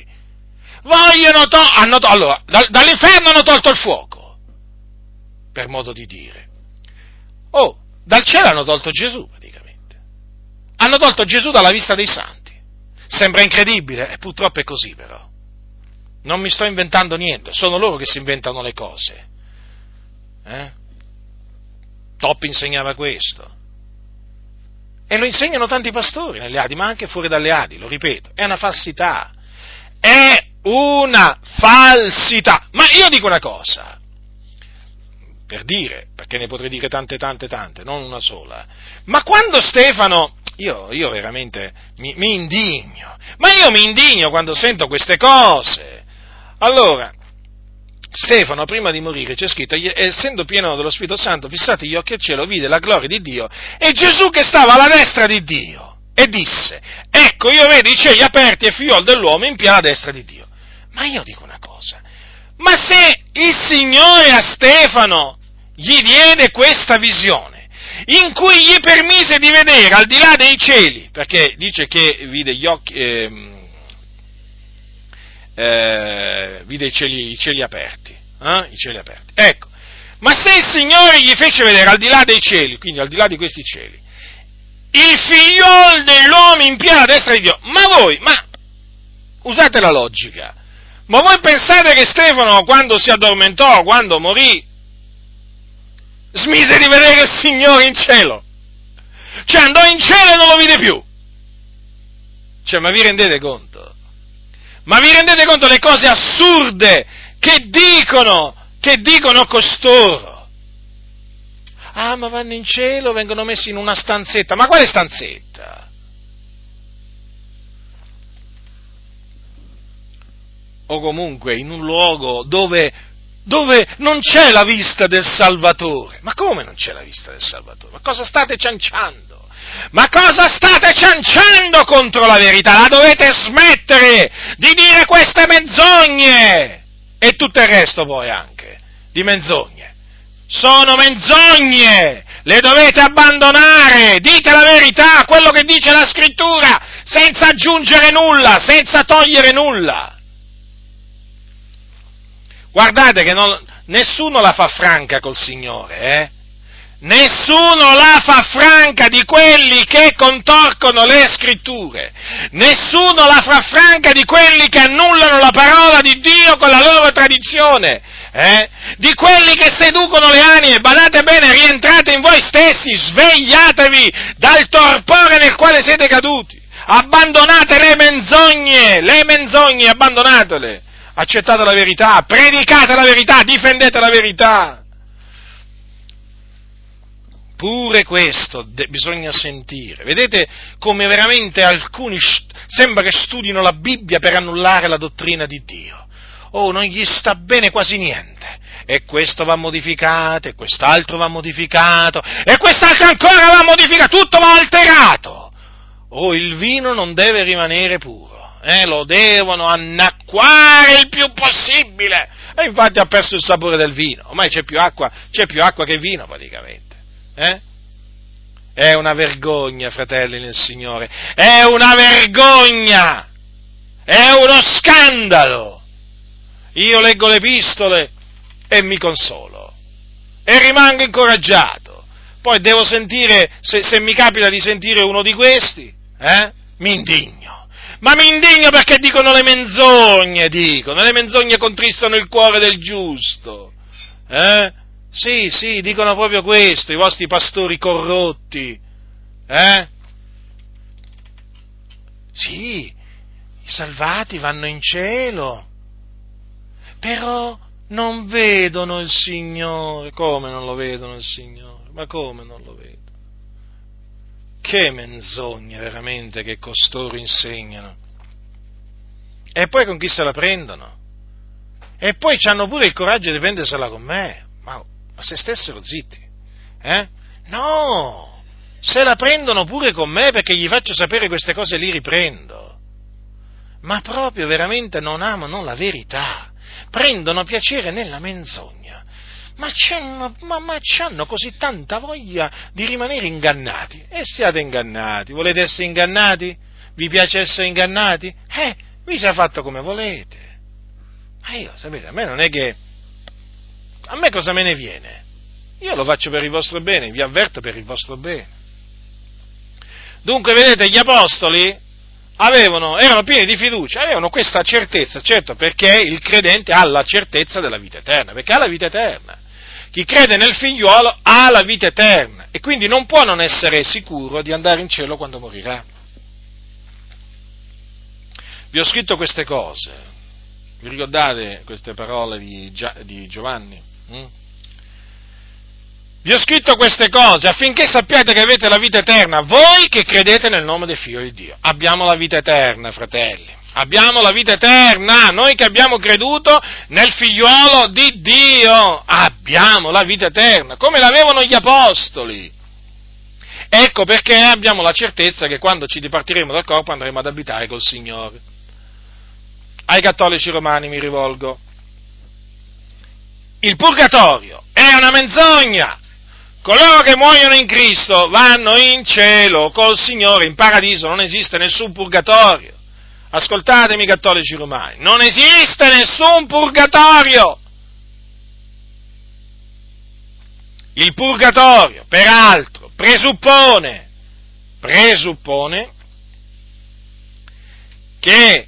vogliono to- hanno to- allora, da- dall'inferno hanno tolto il fuoco, per modo di dire. Oh, dal cielo hanno tolto Gesù. Hanno tolto Gesù dalla vista dei santi. Sembra incredibile, e purtroppo è così però. Non mi sto inventando niente, sono loro che si inventano le cose. Eh? Toppi insegnava questo. E lo insegnano tanti pastori nelle Adi, ma anche fuori dalle Adi, lo ripeto. È una falsità. È una falsità. Ma io dico una cosa, per dire, perché ne potrei dire tante, tante, tante, non una sola, ma quando Stefano, io, io veramente mi, mi indigno, ma io mi indigno quando sento queste cose. Allora, Stefano, prima di morire, c'è scritto, essendo pieno dello Spirito Santo, fissati gli occhi al cielo, vide la gloria di Dio e Gesù che stava alla destra di Dio e disse, ecco io vedo i cieli aperti e figliol dell'uomo in piena destra di Dio. Ma io dico una cosa, ma se il Signore a Stefano gli diede questa visione, in cui gli permise di vedere al di là dei cieli, perché dice che vide gli occhi, eh, eh, vide i cieli, i cieli aperti, eh? i cieli aperti. Ecco, ma se il Signore gli fece vedere al di là dei cieli, quindi al di là di questi cieli, il figliol dell'uomo in piena destra di Dio, ma voi, ma usate la logica, ma voi pensate che Stefano, quando si addormentò, quando morì, smise di vedere il Signore in cielo? Cioè andò in cielo e non lo vide più. Cioè, ma vi rendete conto? Ma vi rendete conto le cose assurde che dicono, che dicono costoro? Ah, ma vanno in cielo, vengono messi in una stanzetta. Ma quale stanzetta? O comunque in un luogo dove, dove non c'è la vista del Salvatore. Ma come non c'è la vista del Salvatore? Ma cosa state cianciando? Ma cosa state cianciando contro la verità? La dovete smettere di dire queste menzogne! E tutto il resto poi anche, di menzogne. Sono menzogne! Le dovete abbandonare! Dite la verità, quello che dice la scrittura, senza aggiungere nulla, senza togliere nulla. Guardate che non, nessuno la fa franca col Signore, eh? Nessuno la fa franca di quelli che contorcono le scritture. Nessuno la fa franca di quelli che annullano la parola di Dio con la loro tradizione. Eh? Di quelli che seducono le anime. Badate bene, rientrate in voi stessi, svegliatevi dal torpore nel quale siete caduti. Abbandonate le menzogne, le menzogne, abbandonatele accettate la verità, predicate la verità, difendete la verità. Pure questo de- bisogna sentire. Vedete come veramente alcuni st- sembra che studino la Bibbia per annullare la dottrina di Dio. Oh, non gli sta bene quasi niente. e questo va modificato, e quest'altro va modificato, e quest'altro ancora va modificato, tutto va alterato. Oh, il vino non deve rimanere puro, eh, lo devono annacquare il più possibile. E infatti ha perso il sapore del vino, ormai c'è più acqua, c'è più acqua che vino praticamente. Eh? È una vergogna, fratelli nel Signore, è una vergogna, è uno scandalo. Io leggo le epistole e mi consolo e rimango incoraggiato. Poi devo sentire, se, se mi capita di sentire uno di questi, eh, mi indigno. Ma mi indigno perché dicono le menzogne, dicono, le menzogne contristano il cuore del giusto. Eh? Sì, sì, dicono proprio questo, i vostri pastori corrotti. Eh? Sì, i salvati vanno in cielo, però non vedono il Signore. Come non lo vedono il Signore? Ma come non lo vedono? Che menzogne veramente che costoro insegnano. E poi con chi se la prendono? E poi hanno pure il coraggio di prendersela con me. Ma, ma se stessero zitti. Eh? No! Se la prendono pure con me perché gli faccio sapere queste cose li riprendo. Ma proprio veramente non amano la verità. Prendono piacere nella menzogna ma c'hanno, ma, ma c'hanno così tanta voglia di rimanere ingannati. E siate ingannati. Volete essere ingannati? Vi piace essere ingannati? Eh, vi sia fatto come volete. Ma io, sapete, a me non è che... A me cosa me ne viene? Io lo faccio per il vostro bene, vi avverto per il vostro bene. Dunque, vedete, gli apostoli avevano, erano pieni di fiducia, avevano questa certezza, certo, perché il credente ha la certezza della vita eterna, perché ha la vita eterna. Chi crede nel figliuolo ha la vita eterna e quindi non può non essere sicuro di andare in cielo quando morirà. Vi ho scritto queste cose, vi ricordate queste parole di, Giovanni? Mm? Vi ho scritto queste cose affinché sappiate che avete la vita eterna, voi che credete nel nome del Figlio di Dio. Abbiamo la vita eterna, fratelli abbiamo la vita eterna, noi che abbiamo creduto nel figliuolo di Dio, abbiamo la vita eterna, come l'avevano gli apostoli. Ecco perché abbiamo la certezza che quando ci dipartiremo dal corpo andremo ad abitare col Signore. Ai cattolici romani mi rivolgo. Il purgatorio è una menzogna. Coloro che muoiono in Cristo vanno in cielo col Signore, in paradiso, non esiste nessun purgatorio. Ascoltatemi cattolici romani, non esiste nessun purgatorio. Il purgatorio, peraltro, presuppone, presuppone che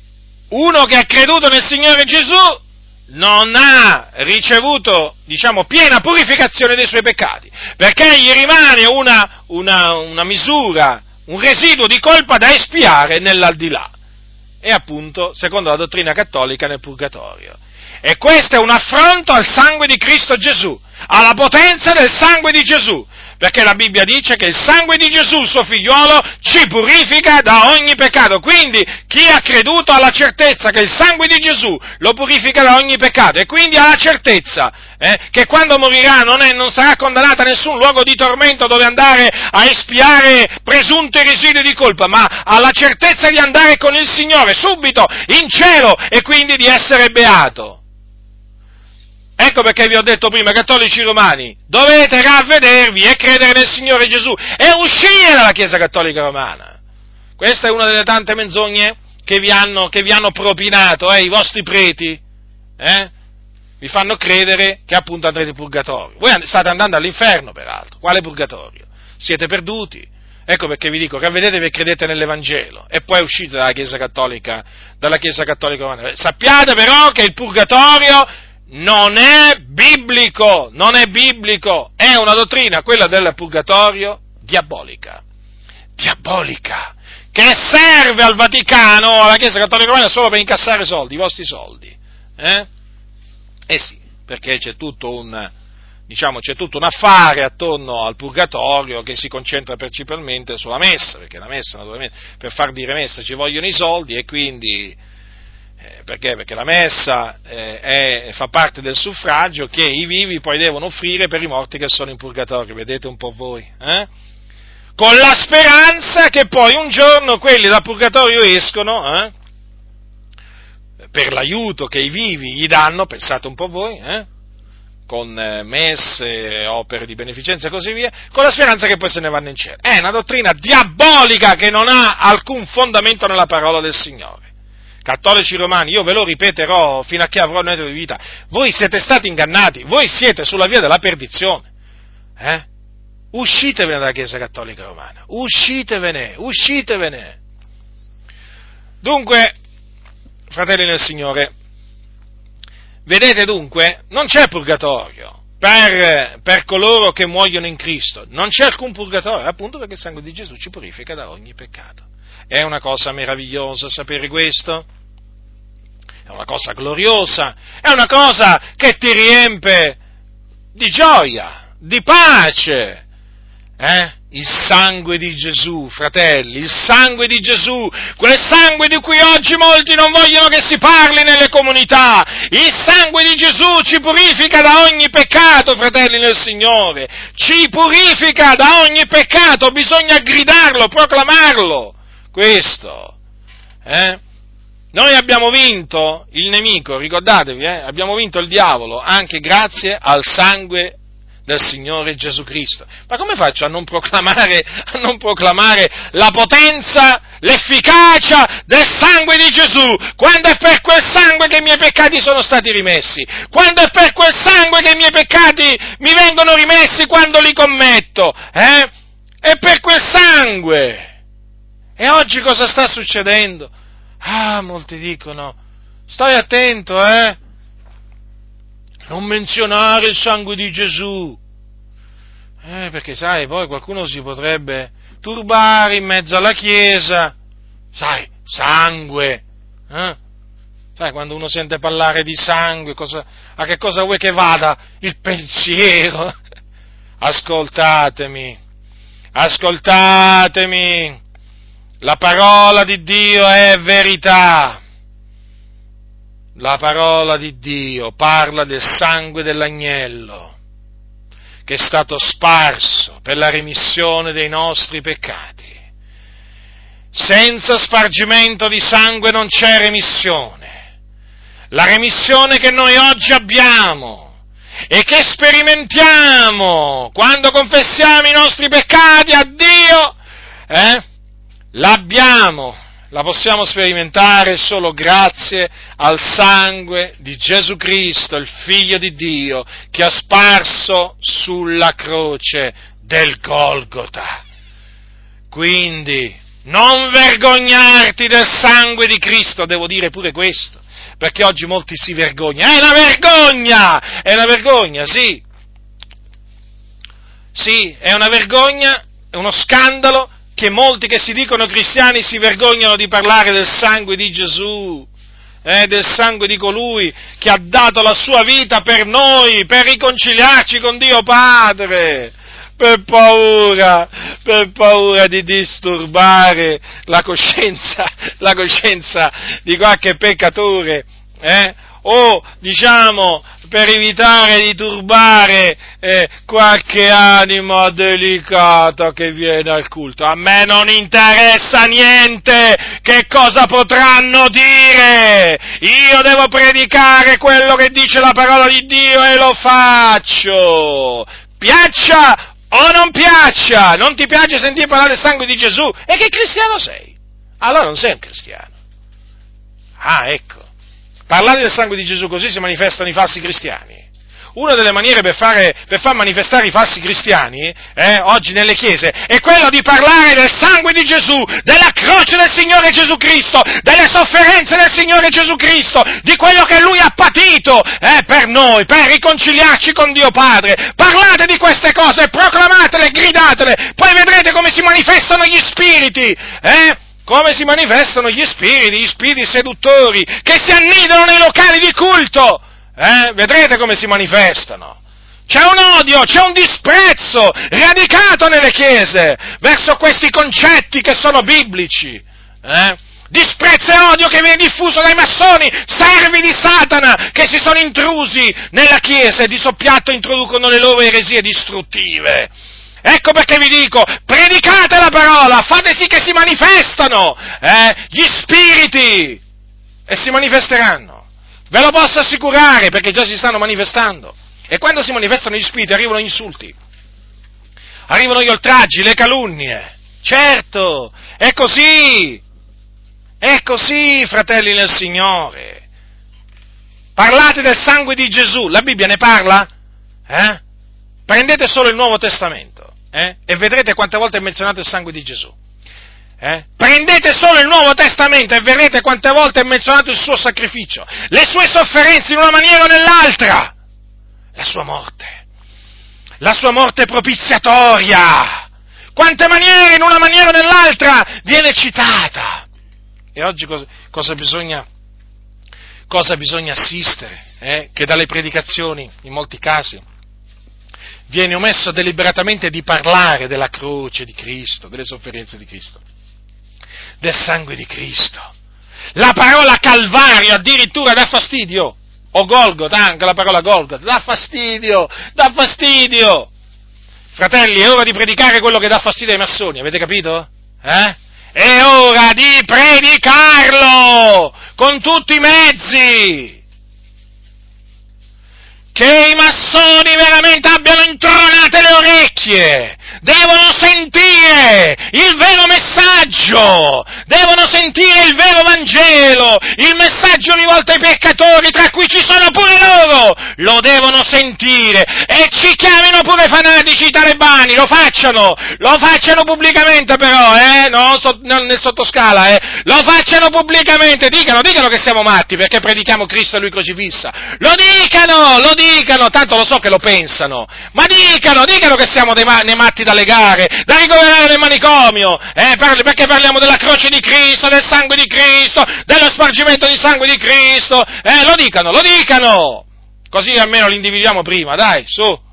uno che ha creduto nel Signore Gesù non ha ricevuto, diciamo, piena purificazione dei suoi peccati, perché gli rimane una, una, una misura, un residuo di colpa da espiare nell'aldilà e appunto, secondo la dottrina cattolica, nel purgatorio. E questo è un affronto al sangue di Cristo Gesù, alla potenza del sangue di Gesù, perché la Bibbia dice che il sangue di Gesù, suo figliuolo, ci purifica da ogni peccato. Quindi chi ha creduto ha la certezza che il sangue di Gesù lo purifica da ogni peccato e quindi ha la certezza eh, che quando morirà non, è, non, sarà condannata a nessun luogo di tormento dove andare a espiare presunti residui di colpa, ma ha la certezza di andare con il Signore subito in cielo e quindi di essere beato. Ecco perché vi ho detto prima, cattolici romani, dovete ravvedervi e credere nel Signore Gesù e uscire dalla Chiesa Cattolica Romana. Questa è una delle tante menzogne che vi hanno, che vi hanno propinato eh, i vostri preti. Eh? Vi fanno credere che appunto andrete in purgatorio. Voi state andando all'inferno, peraltro. Quale purgatorio? Siete perduti. Ecco perché vi dico, ravvedetevi e credete nell'Evangelo e poi uscite dalla Chiesa Cattolica, dalla Chiesa Cattolica Romana. Sappiate però che il purgatorio non è biblico, non è biblico, è una dottrina, quella del purgatorio, diabolica. Diabolica, che serve al Vaticano, alla Chiesa Cattolica Romana, solo per incassare soldi, i vostri soldi. Eh, eh sì, perché c'è tutto un, diciamo, c'è tutto un affare attorno al purgatorio che si concentra principalmente sulla messa, perché la messa, naturalmente, per far dire messa ci vogliono i soldi e quindi Eh, perché? Perché la messa eh, è, fa parte del suffragio che i vivi poi devono offrire per i morti che sono in purgatorio, vedete un po' voi. Eh? Con la speranza che poi un giorno quelli da purgatorio escono, eh? per l'aiuto che i vivi gli danno, pensate un po' voi, eh? con messe, opere di beneficenza e così via, con la speranza che poi se ne vanno in cielo. È una dottrina diabolica che non ha alcun fondamento nella parola del Signore. Cattolici romani, io ve lo ripeterò fino a che avrò il di vita, voi siete stati ingannati, voi siete sulla via della perdizione. Eh? Uscitevene dalla Chiesa Cattolica Romana, uscitevene, uscitevene. Dunque, fratelli nel Signore, Vedete dunque, non c'è purgatorio per, per, coloro che muoiono in Cristo, non c'è alcun purgatorio, appunto perché il sangue di Gesù ci purifica da ogni peccato. È una cosa meravigliosa sapere questo, è una cosa gloriosa, è una cosa che ti riempie di gioia, di pace. Eh? Il sangue di Gesù, fratelli, il sangue di Gesù, quel sangue di cui oggi molti non vogliono che si parli nelle comunità. Il sangue di Gesù ci purifica da ogni peccato, fratelli nel Signore. Ci purifica da ogni peccato, bisogna gridarlo, proclamarlo. Questo. Eh? Noi abbiamo vinto il nemico, ricordatevi, eh? abbiamo vinto il diavolo anche grazie al sangue del Signore Gesù Cristo. Ma come faccio a non proclamare, a non proclamare la potenza, l'efficacia del sangue di Gesù, quando è per quel sangue che i miei peccati sono stati rimessi, quando è per quel sangue che i miei peccati mi vengono rimessi quando li commetto, eh? È per quel sangue. E oggi cosa sta succedendo? Ah, molti dicono, stai attento, eh? non menzionare il sangue di Gesù. Eh, perché sai, poi qualcuno si potrebbe turbare in mezzo alla Chiesa. Sai, sangue. Eh? Sai, quando uno sente parlare di sangue, cosa, a che cosa vuoi che vada il pensiero? *laughs* Ascoltatemi, ascoltatemi. La parola di Dio è verità la parola di Dio parla del sangue dell'agnello che è stato sparso per la remissione dei nostri peccati. Senza spargimento di sangue non c'è remissione. La remissione che noi oggi abbiamo e che sperimentiamo quando confessiamo i nostri peccati a Dio, eh, l'abbiamo la possiamo sperimentare solo grazie al sangue di Gesù Cristo, il Figlio di Dio, che ha sparso sulla croce del Golgota. Quindi, non vergognarti del sangue di Cristo, devo dire pure questo, perché oggi molti si vergognano. È una vergogna! È una vergogna, sì. Sì, è una vergogna, è uno scandalo che molti che si dicono cristiani si vergognano di parlare del sangue di Gesù, eh, del sangue di colui che ha dato la sua vita per noi, per riconciliarci con Dio Padre. Per paura, per paura di disturbare la coscienza, *laughs* la coscienza di qualche peccatore, eh? O diciamo per evitare di turbare eh, qualche anima delicata che viene al culto. A me non interessa niente che cosa potranno dire. Io devo predicare quello che dice la parola di Dio e lo faccio. Piaccia o non piaccia, non ti piace sentire parlare del sangue di Gesù? E che cristiano sei? Allora non sei un cristiano. Ah, ecco. Parlare del sangue di Gesù così si manifestano i falsi cristiani. Una delle maniere per, fare, per far manifestare i falsi cristiani eh, oggi nelle chiese è quello di parlare del sangue di Gesù, della croce del Signore Gesù Cristo, delle sofferenze del Signore Gesù Cristo, di quello che Lui ha patito eh, per noi, per riconciliarci con Dio Padre. Parlate di queste cose, proclamatele, gridatele, poi vedrete come si manifestano gli spiriti. Eh? Come si manifestano gli spiriti, gli spiriti seduttori che si annidano nei locali di culto. Eh? Vedrete come si manifestano. C'è un odio, c'è un disprezzo radicato nelle chiese verso questi concetti che sono biblici. Eh? disprezzo e odio che viene diffuso dai massoni, servi di Satana, che si sono intrusi nella Chiesa e di soppiatto introducono le loro eresie distruttive. Ecco perché vi dico, predicate la parola, fate sì che si manifestano eh, gli spiriti e si manifesteranno. Ve lo posso assicurare perché già si stanno manifestando. E quando si manifestano gli spiriti arrivano gli insulti, arrivano gli oltraggi, le calunnie. Certo, è così. È così, fratelli nel Signore. Parlate del sangue di Gesù, la Bibbia ne parla? Eh? Prendete solo il Nuovo Testamento eh? e vedrete quante volte è menzionato il sangue di Gesù. Eh? Prendete solo il Nuovo Testamento e vedrete quante volte è menzionato il suo sacrificio, le sue sofferenze in una maniera o nell'altra la sua morte, la sua morte propiziatoria. Quante maniere in una maniera o nell'altra viene citata. E oggi cosa, bisogna, cosa bisogna assistere? Eh? Che dalle predicazioni, in molti casi, viene omesso deliberatamente di parlare della croce di Cristo, delle sofferenze di Cristo, del sangue di Cristo. La parola Calvario addirittura dà fastidio o Golgotha, anche la parola Golgotha, dà fastidio, dà fastidio. Fratelli, è ora di predicare quello che dà fastidio ai massoni, avete capito? Eh? È ora di predicarlo con tutti i mezzi. Che i massoni veramente abbiano intronate le orecchie devono sentire il vero messaggio, devono sentire il vero Vangelo, il messaggio rivolto ai peccatori, tra cui ci sono pure loro, lo devono sentire. E ci chiamino pure fanatici talebani, lo facciano, lo facciano pubblicamente però, eh, non, so, non nel sottoscala, eh, lo facciano pubblicamente, dicano, dicano che siamo matti perché predichiamo Cristo e Lui crocifissa, lo dicano, lo dicano, tanto lo so che lo pensano, ma dicano, dicano che siamo dei, dei matti da legare, da ricoverare nel manicomio, eh, parli, perché parliamo della croce di Cristo, del sangue di Cristo, dello spargimento di sangue di Cristo, eh, lo dicano, lo dicano! Così almeno li individuiamo prima, dai, su!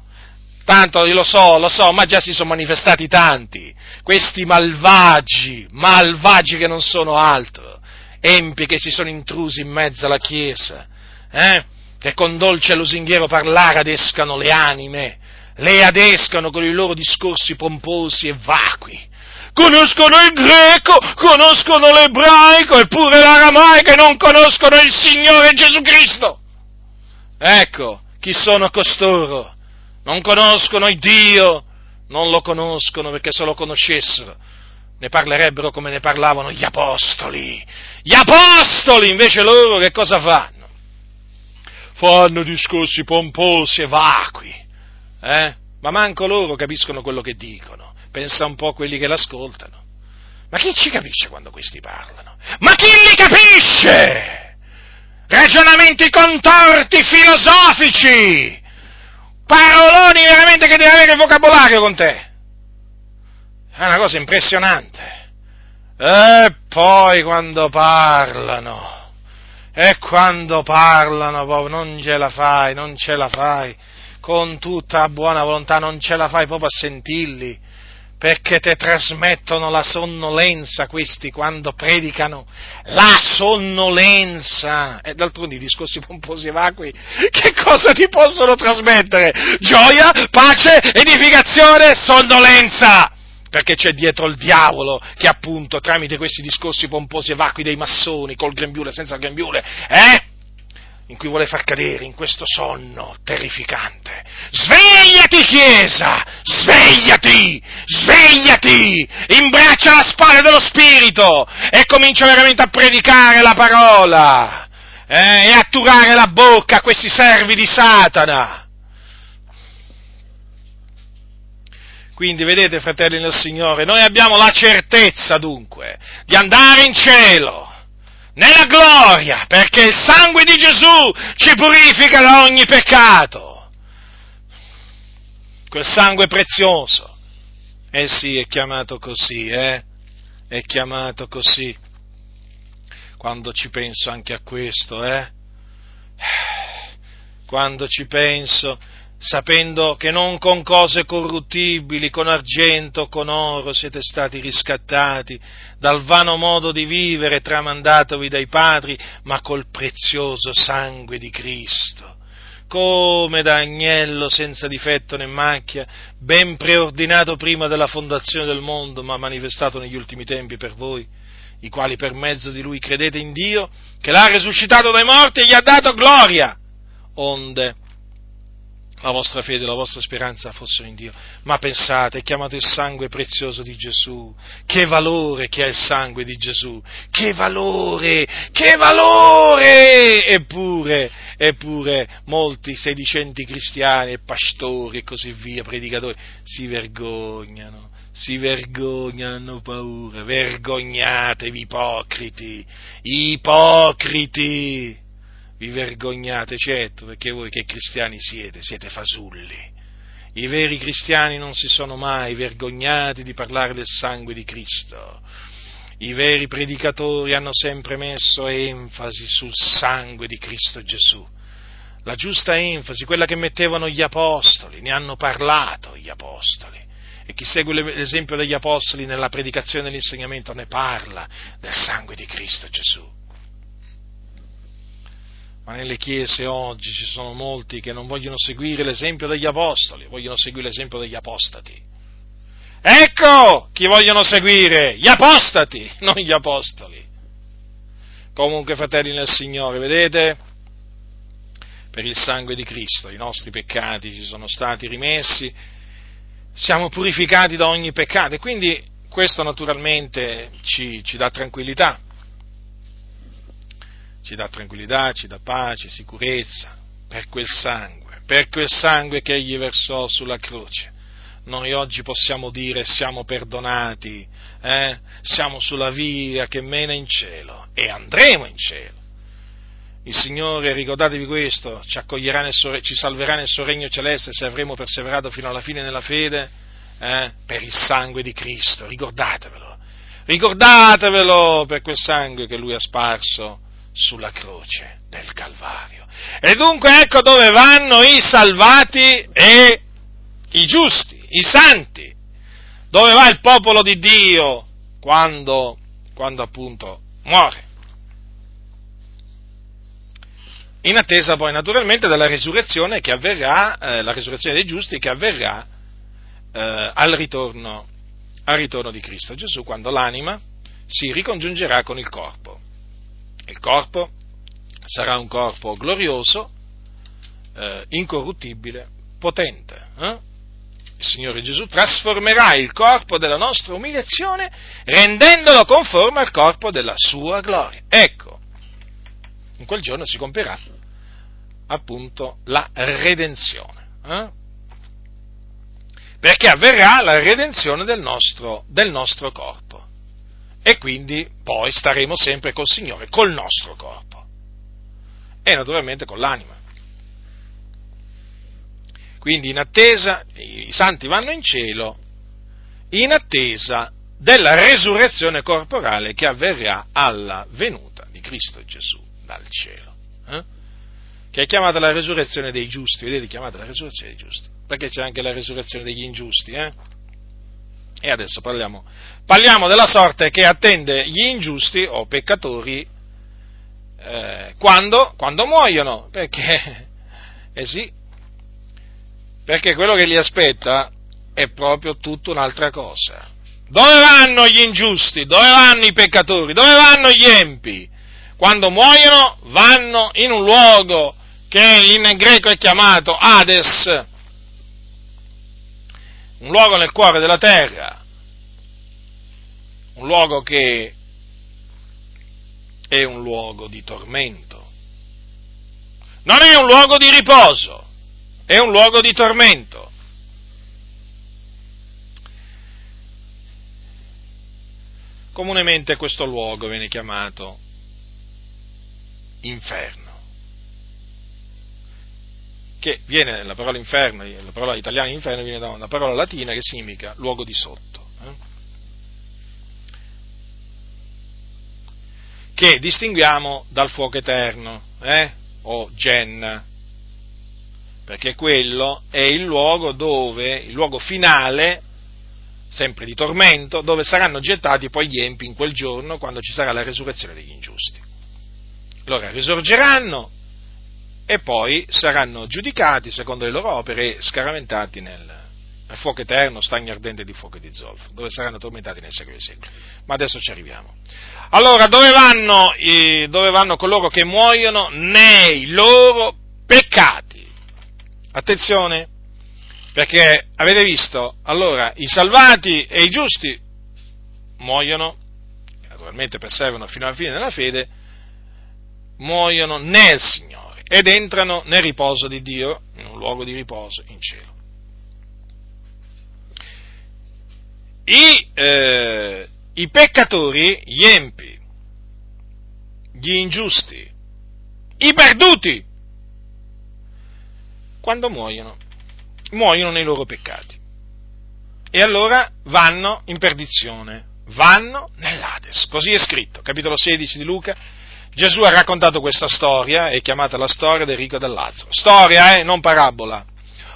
Tanto lo so, lo so, ma già si sono manifestati tanti, questi malvagi, malvagi che non sono altro, empi che si sono intrusi in mezzo alla Chiesa, eh? Che con dolce lusinghiero parlare adescano le anime, le adescano con i loro discorsi pomposi e vacui. Conoscono il greco, conoscono l'ebraico e pure l'aramaico e non conoscono il Signore Gesù Cristo. Ecco chi sono costoro. Non conoscono il Dio, non lo conoscono perché se lo conoscessero ne parlerebbero come ne parlavano gli apostoli. Gli apostoli invece loro che cosa fanno? Fanno discorsi pomposi e vacui eh? Ma manco loro capiscono quello che dicono. Pensa un po' a quelli che l'ascoltano. Ma chi ci capisce quando questi parlano? Ma chi li capisce? Ragionamenti contorti filosofici! Paroloni veramente che devi avere il vocabolario con te! È una cosa impressionante. E poi quando parlano, e quando parlano, non ce la fai, non ce la fai con tutta buona volontà, non ce la fai proprio a sentirli, perché ti trasmettono la sonnolenza questi quando predicano, la sonnolenza. E d'altronde i discorsi pomposi e vacui, che cosa ti possono trasmettere? Gioia, pace, edificazione, sonnolenza! Perché c'è dietro il diavolo che appunto tramite questi discorsi pomposi e vacui dei massoni, col grembiule, senza grembiule, eh? in cui vuole far cadere in questo sonno terrificante. Svegliati Chiesa! Svegliati! Svegliati! Imbraccia la spada dello Spirito e comincia veramente a predicare la parola eh, e a turare la bocca a questi servi di Satana. Quindi vedete, fratelli del Signore, noi abbiamo la certezza dunque di andare in cielo nella gloria, perché il sangue di Gesù ci purifica da ogni peccato. Quel sangue prezioso. Eh sì, è chiamato così, eh? È chiamato così. Quando ci penso anche a questo, eh? Quando ci penso, sapendo che non con cose corruttibili, con argento, con oro siete stati riscattati dal vano modo di vivere tramandatovi dai padri, ma col prezioso sangue di Cristo, come da agnello senza difetto né macchia, ben preordinato prima della fondazione del mondo, ma manifestato negli ultimi tempi per voi, i quali per mezzo di lui credete in Dio, che l'ha risuscitato dai morti e gli ha dato gloria, onde la vostra fede, la vostra speranza fossero in Dio. Ma pensate, è chiamato il sangue prezioso di Gesù. Che valore che ha il sangue di Gesù. Che valore, che valore! Eppure, eppure molti sedicenti cristiani e pastori e così via, predicatori, si vergognano. Si vergognano, hanno paura, vergognatevi ipocriti, ipocriti! Vi vergognate, certo, perché voi che cristiani siete, siete fasulli. I veri cristiani non si sono mai vergognati di parlare del sangue di Cristo. I veri predicatori hanno sempre messo enfasi sul sangue di Cristo Gesù. La giusta enfasi, quella che mettevano gli apostoli, ne hanno parlato gli apostoli. E chi segue l'esempio degli apostoli nella predicazione e nell'insegnamento ne parla del sangue di Cristo Gesù ma nelle chiese oggi ci sono molti che non vogliono seguire l'esempio degli apostoli, vogliono seguire l'esempio degli apostati. Ecco chi vogliono seguire, gli apostati, *laughs* non gli apostoli. Comunque, fratelli nel Signore, vedete? Per il sangue di Cristo i nostri peccati ci sono stati rimessi, siamo purificati da ogni peccato e quindi questo naturalmente ci, ci dà tranquillità ci dà tranquillità, ci dà pace, sicurezza, per quel sangue, per quel sangue che egli versò sulla croce. Noi oggi possiamo dire siamo perdonati, eh? siamo sulla via che mena in cielo e andremo in cielo. Il Signore, ricordatevi questo, ci, nel suo, ci salverà nel suo regno celeste se avremo perseverato fino alla fine nella fede eh? per il sangue di Cristo, ricordatevelo, ricordatevelo per quel sangue che Lui ha sparso sulla croce del Calvario. E dunque ecco dove vanno i salvati e i giusti, i santi. Dove va il popolo di Dio quando, quando appunto muore. In attesa poi naturalmente della resurrezione che avverrà, eh, la resurrezione dei giusti che avverrà eh, al, ritorno, al ritorno di Cristo Gesù, quando l'anima si ricongiungerà con il corpo. Il corpo sarà un corpo glorioso, eh, incorruttibile, potente. Eh? Il Signore Gesù trasformerà il corpo della nostra umiliazione rendendolo conforme al corpo della sua gloria. Ecco, in quel giorno si compierà appunto la redenzione. Eh? Perché avverrà la redenzione del nostro, del nostro corpo e quindi poi staremo sempre col Signore, col nostro corpo e naturalmente con l'anima. Quindi in attesa, i santi vanno in cielo, in attesa della resurrezione corporale che avverrà alla venuta di Cristo Gesù dal cielo. Eh? Che è chiamata la resurrezione dei giusti, vedete, chiamata la resurrezione dei giusti, perché c'è anche la resurrezione degli ingiusti, eh? E adesso parliamo, parliamo della sorte che attende gli ingiusti o peccatori eh, quando, quando, muoiono, perché, *laughs* eh sì, perché quello che li aspetta è proprio tutta un'altra cosa. Dove vanno gli ingiusti? Dove vanno i peccatori? Dove vanno gli empi? Quando muoiono vanno in un luogo che in greco è chiamato Hades, un luogo nel cuore della terra, un luogo che è un luogo di tormento. Non è un luogo di riposo, è un luogo di tormento. Comunemente questo luogo viene chiamato inferno che viene la parola inferno, la parola italiana inferno viene da una parola latina che significa luogo di sotto. Eh? Che distinguiamo dal fuoco eterno, eh? o genna, perché quello è il luogo dove, il luogo finale, sempre di tormento, dove saranno gettati poi gli empi in quel giorno quando ci sarà la resurrezione degli ingiusti. Allora risorgeranno e poi saranno giudicati secondo le loro opere e scaramentati nel, nel fuoco eterno, stagno ardente di fuoco e di zolfo, dove saranno tormentati nei secoli dei secoli. Ma adesso ci arriviamo. Allora, dove vanno, dove vanno coloro che muoiono? Nei loro peccati. Attenzione, perché avete visto, allora, i salvati e i giusti muoiono, naturalmente perseverano fino alla fine della fede, muoiono nel Signore ed entrano nel riposo di Dio, in un luogo di riposo in cielo. I, eh, i peccatori, gli empi, gli ingiusti, i perduti, quando muoiono, muoiono nei loro peccati. E allora vanno in perdizione, vanno nell'Ades. Così è scritto, capitolo 16 di Luca. Gesù ha raccontato questa storia, è chiamata la storia del ricco e del Lazzaro. Storia, eh, non parabola.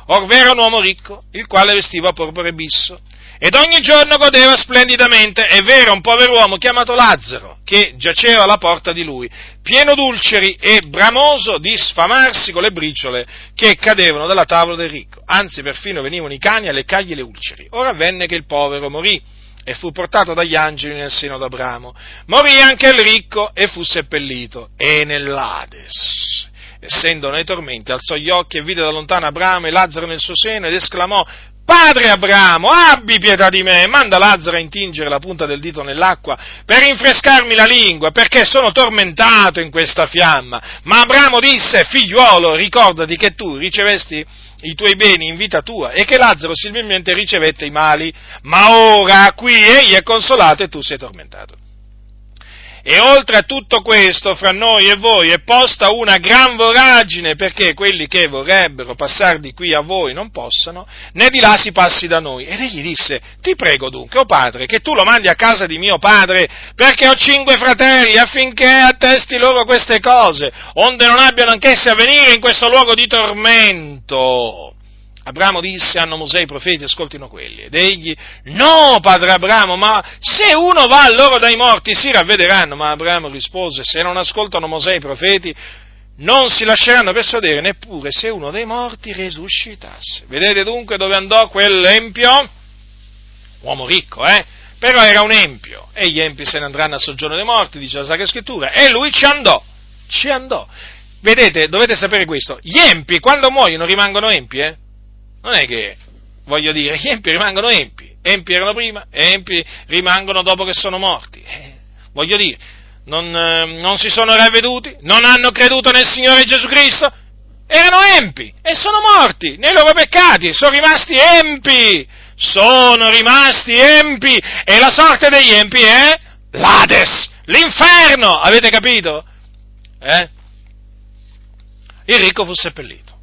Orvero un uomo ricco, il quale vestiva porpora e bisso, ed ogni giorno godeva splendidamente, è vero, un povero uomo chiamato Lazzaro, che giaceva alla porta di lui, pieno d'ulceri e bramoso di sfamarsi con le briciole che cadevano dalla tavola del ricco, anzi perfino venivano i cani a leccargli le ulceri. Ora avvenne che il povero morì e fu portato dagli angeli nel seno d'Abramo. Morì anche il ricco e fu seppellito, e nell'Ades essendo nei tormenti, alzò gli occhi e vide da lontano Abramo e Lazzaro nel suo seno ed esclamò, Padre Abramo, abbi pietà di me, manda Lazzaro a intingere la punta del dito nell'acqua per rinfrescarmi la lingua, perché sono tormentato in questa fiamma. Ma Abramo disse, figliuolo, ricordati che tu ricevesti i tuoi beni in vita tua e che Lazzaro similmente ricevette i mali, ma ora qui egli è consolato e tu sei tormentato. E oltre a tutto questo, fra noi e voi è posta una gran voragine, perché quelli che vorrebbero passare di qui a voi non possano, né di là si passi da noi. Ed egli disse, ti prego dunque, o oh padre, che tu lo mandi a casa di mio padre, perché ho cinque fratelli, affinché attesti loro queste cose, onde non abbiano anch'essi a venire in questo luogo di tormento. Abramo disse, hanno Mosè i profeti, ascoltino quelli. Ed egli, no, padre Abramo, ma se uno va a loro dai morti si ravvederanno. Ma Abramo rispose, se non ascoltano Mosè i profeti, non si lasceranno persuadere neppure se uno dei morti resuscitasse. Vedete dunque dove andò quell'empio? Uomo ricco, eh? Però era un empio, e gli empi se ne andranno a soggiorno dei morti, dice la Sacra Scrittura, e lui ci andò, ci andò. Vedete, dovete sapere questo, gli empi quando muoiono rimangono empi, eh? Non è che, voglio dire, gli empi rimangono empi, empi erano prima, empi rimangono dopo che sono morti. Eh, voglio dire, non, eh, non si sono ravveduti, non hanno creduto nel Signore Gesù Cristo, erano empi e sono morti nei loro peccati, sono rimasti empi, sono rimasti empi e la sorte degli empi è l'Ades, l'inferno, avete capito? Eh? Il ricco fu seppellito.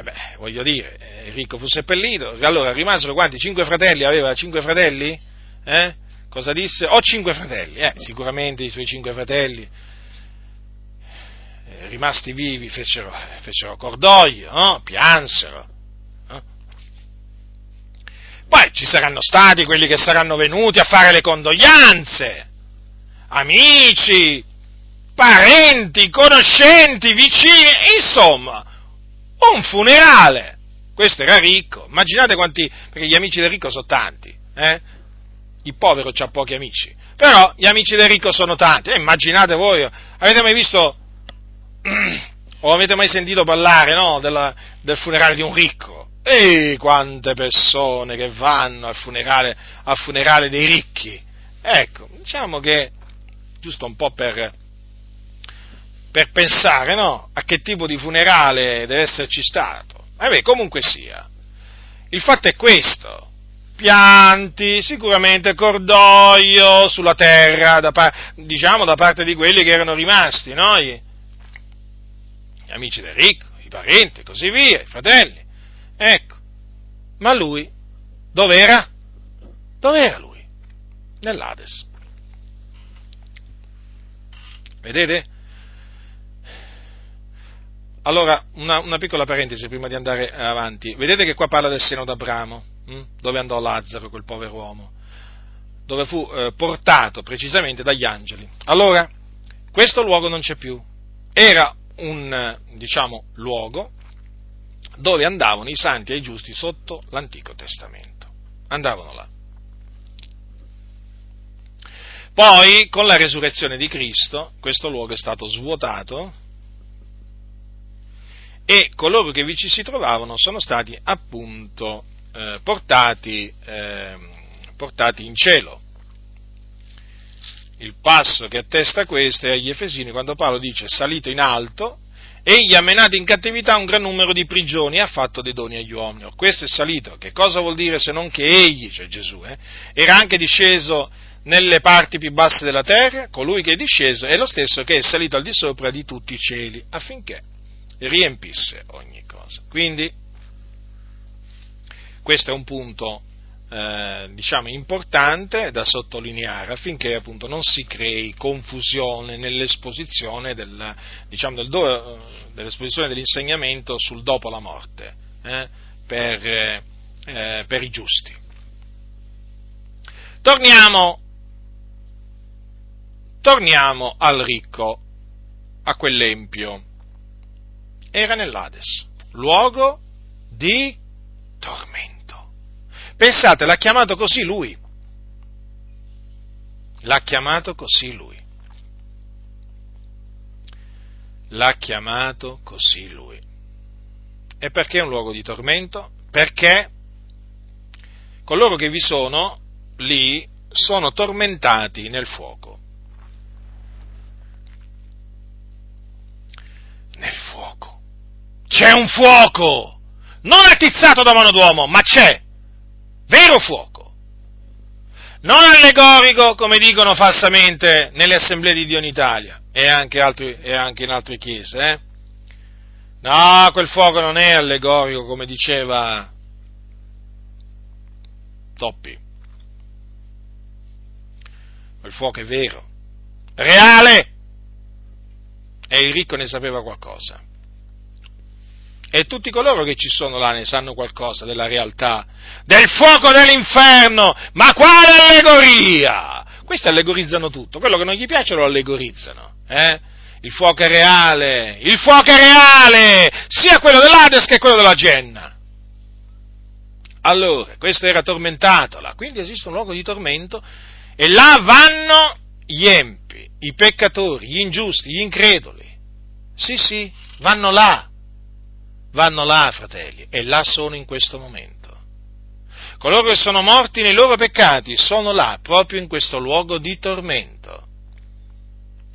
Eh beh, voglio dire, il ricco fu seppellito, allora rimasero quanti? Cinque fratelli? Aveva cinque fratelli? Eh? Cosa disse? Ho cinque fratelli, eh, sicuramente i suoi cinque fratelli, eh, rimasti vivi, fecero, fecero cordoglio, no? piansero. No? Poi ci saranno stati quelli che saranno venuti a fare le condoglianze, amici, parenti, conoscenti, vicini, insomma, un funerale. Questo era ricco. Immaginate quanti, perché gli amici del ricco sono tanti, eh? Il povero ha pochi amici, però gli amici del ricco sono tanti. Eh, immaginate voi, avete mai visto *clears throat* o avete mai sentito parlare no, della, del funerale di un ricco? E quante persone che vanno al funerale, al funerale dei ricchi. Ecco, diciamo che, giusto un po' per, per pensare no, a che tipo di funerale deve esserci stato. E beh, comunque sia. Il fatto è questo. Pianti, sicuramente cordoglio sulla terra, da par- diciamo da parte di quelli che erano rimasti, no? Gli, gli amici del ricco, i parenti, così via, i fratelli. Ecco. Ma lui, dov'era? Dov'era lui? Nell'Ades. Vedete? Allora, una, una, piccola parentesi prima di andare avanti. Vedete che qua parla del seno d'Abramo, hm? dove andò Lazzaro, quel povero uomo, dove fu eh, portato precisamente dagli angeli. Allora, questo luogo non c'è più. Era un, diciamo, luogo dove andavano i santi e i giusti sotto l'Antico Testamento. Andavano là. Poi, con la resurrezione di Cristo, questo luogo è stato svuotato e coloro che vi ci si trovavano sono stati appunto eh, portati, eh, portati in cielo. Il passo che attesta questo è agli Efesini quando Paolo dice salito in alto egli ha menato in cattività un gran numero di prigioni e ha fatto dei doni agli uomini. Questo è salito, che cosa vuol dire se non che egli, cioè Gesù, eh, era anche disceso nelle parti più basse della terra, colui che è disceso è lo stesso che è salito al di sopra di tutti i cieli, affinché riempisse ogni cosa. Quindi, questo è un punto, eh, diciamo, importante da sottolineare affinché appunto non si crei confusione nell'esposizione, del, diciamo, del do, dell'esposizione dell'insegnamento sul dopo la morte eh, per, eh, per i giusti. Torniamo Torniamo al ricco, a quell'empio. Era nell'Ades, luogo di tormento. Pensate, l'ha chiamato così lui. L'ha chiamato così lui. L'ha chiamato così lui. E perché è un luogo di tormento? Perché coloro che vi sono lì sono tormentati nel fuoco. nel fuoco. C'è un fuoco! Non attizzato da mano d'uomo, ma c'è! Vero fuoco! Non allegorico, come dicono falsamente nelle assemblee di Dio in Italia e anche, altri, e anche in altre chiese. Eh? No, quel fuoco non è allegorico, come diceva Toppi. Quel fuoco è vero, reale e il ricco ne sapeva qualcosa. E tutti coloro che ci sono là ne sanno qualcosa della realtà, del fuoco dell'inferno, ma quale allegoria? Questi allegorizzano tutto, quello che non gli piace lo allegorizzano. Eh? Il fuoco è reale, il fuoco è reale, sia quello dell'Ades che quello della Genna. Allora, questo era tormentato là, quindi esiste un luogo di tormento e là vanno gli empi, i peccatori, gli ingiusti, gli increduli sì, sì, vanno là, vanno là, fratelli, e là sono in questo momento. Coloro che sono morti nei loro peccati sono là, proprio in questo luogo di tormento.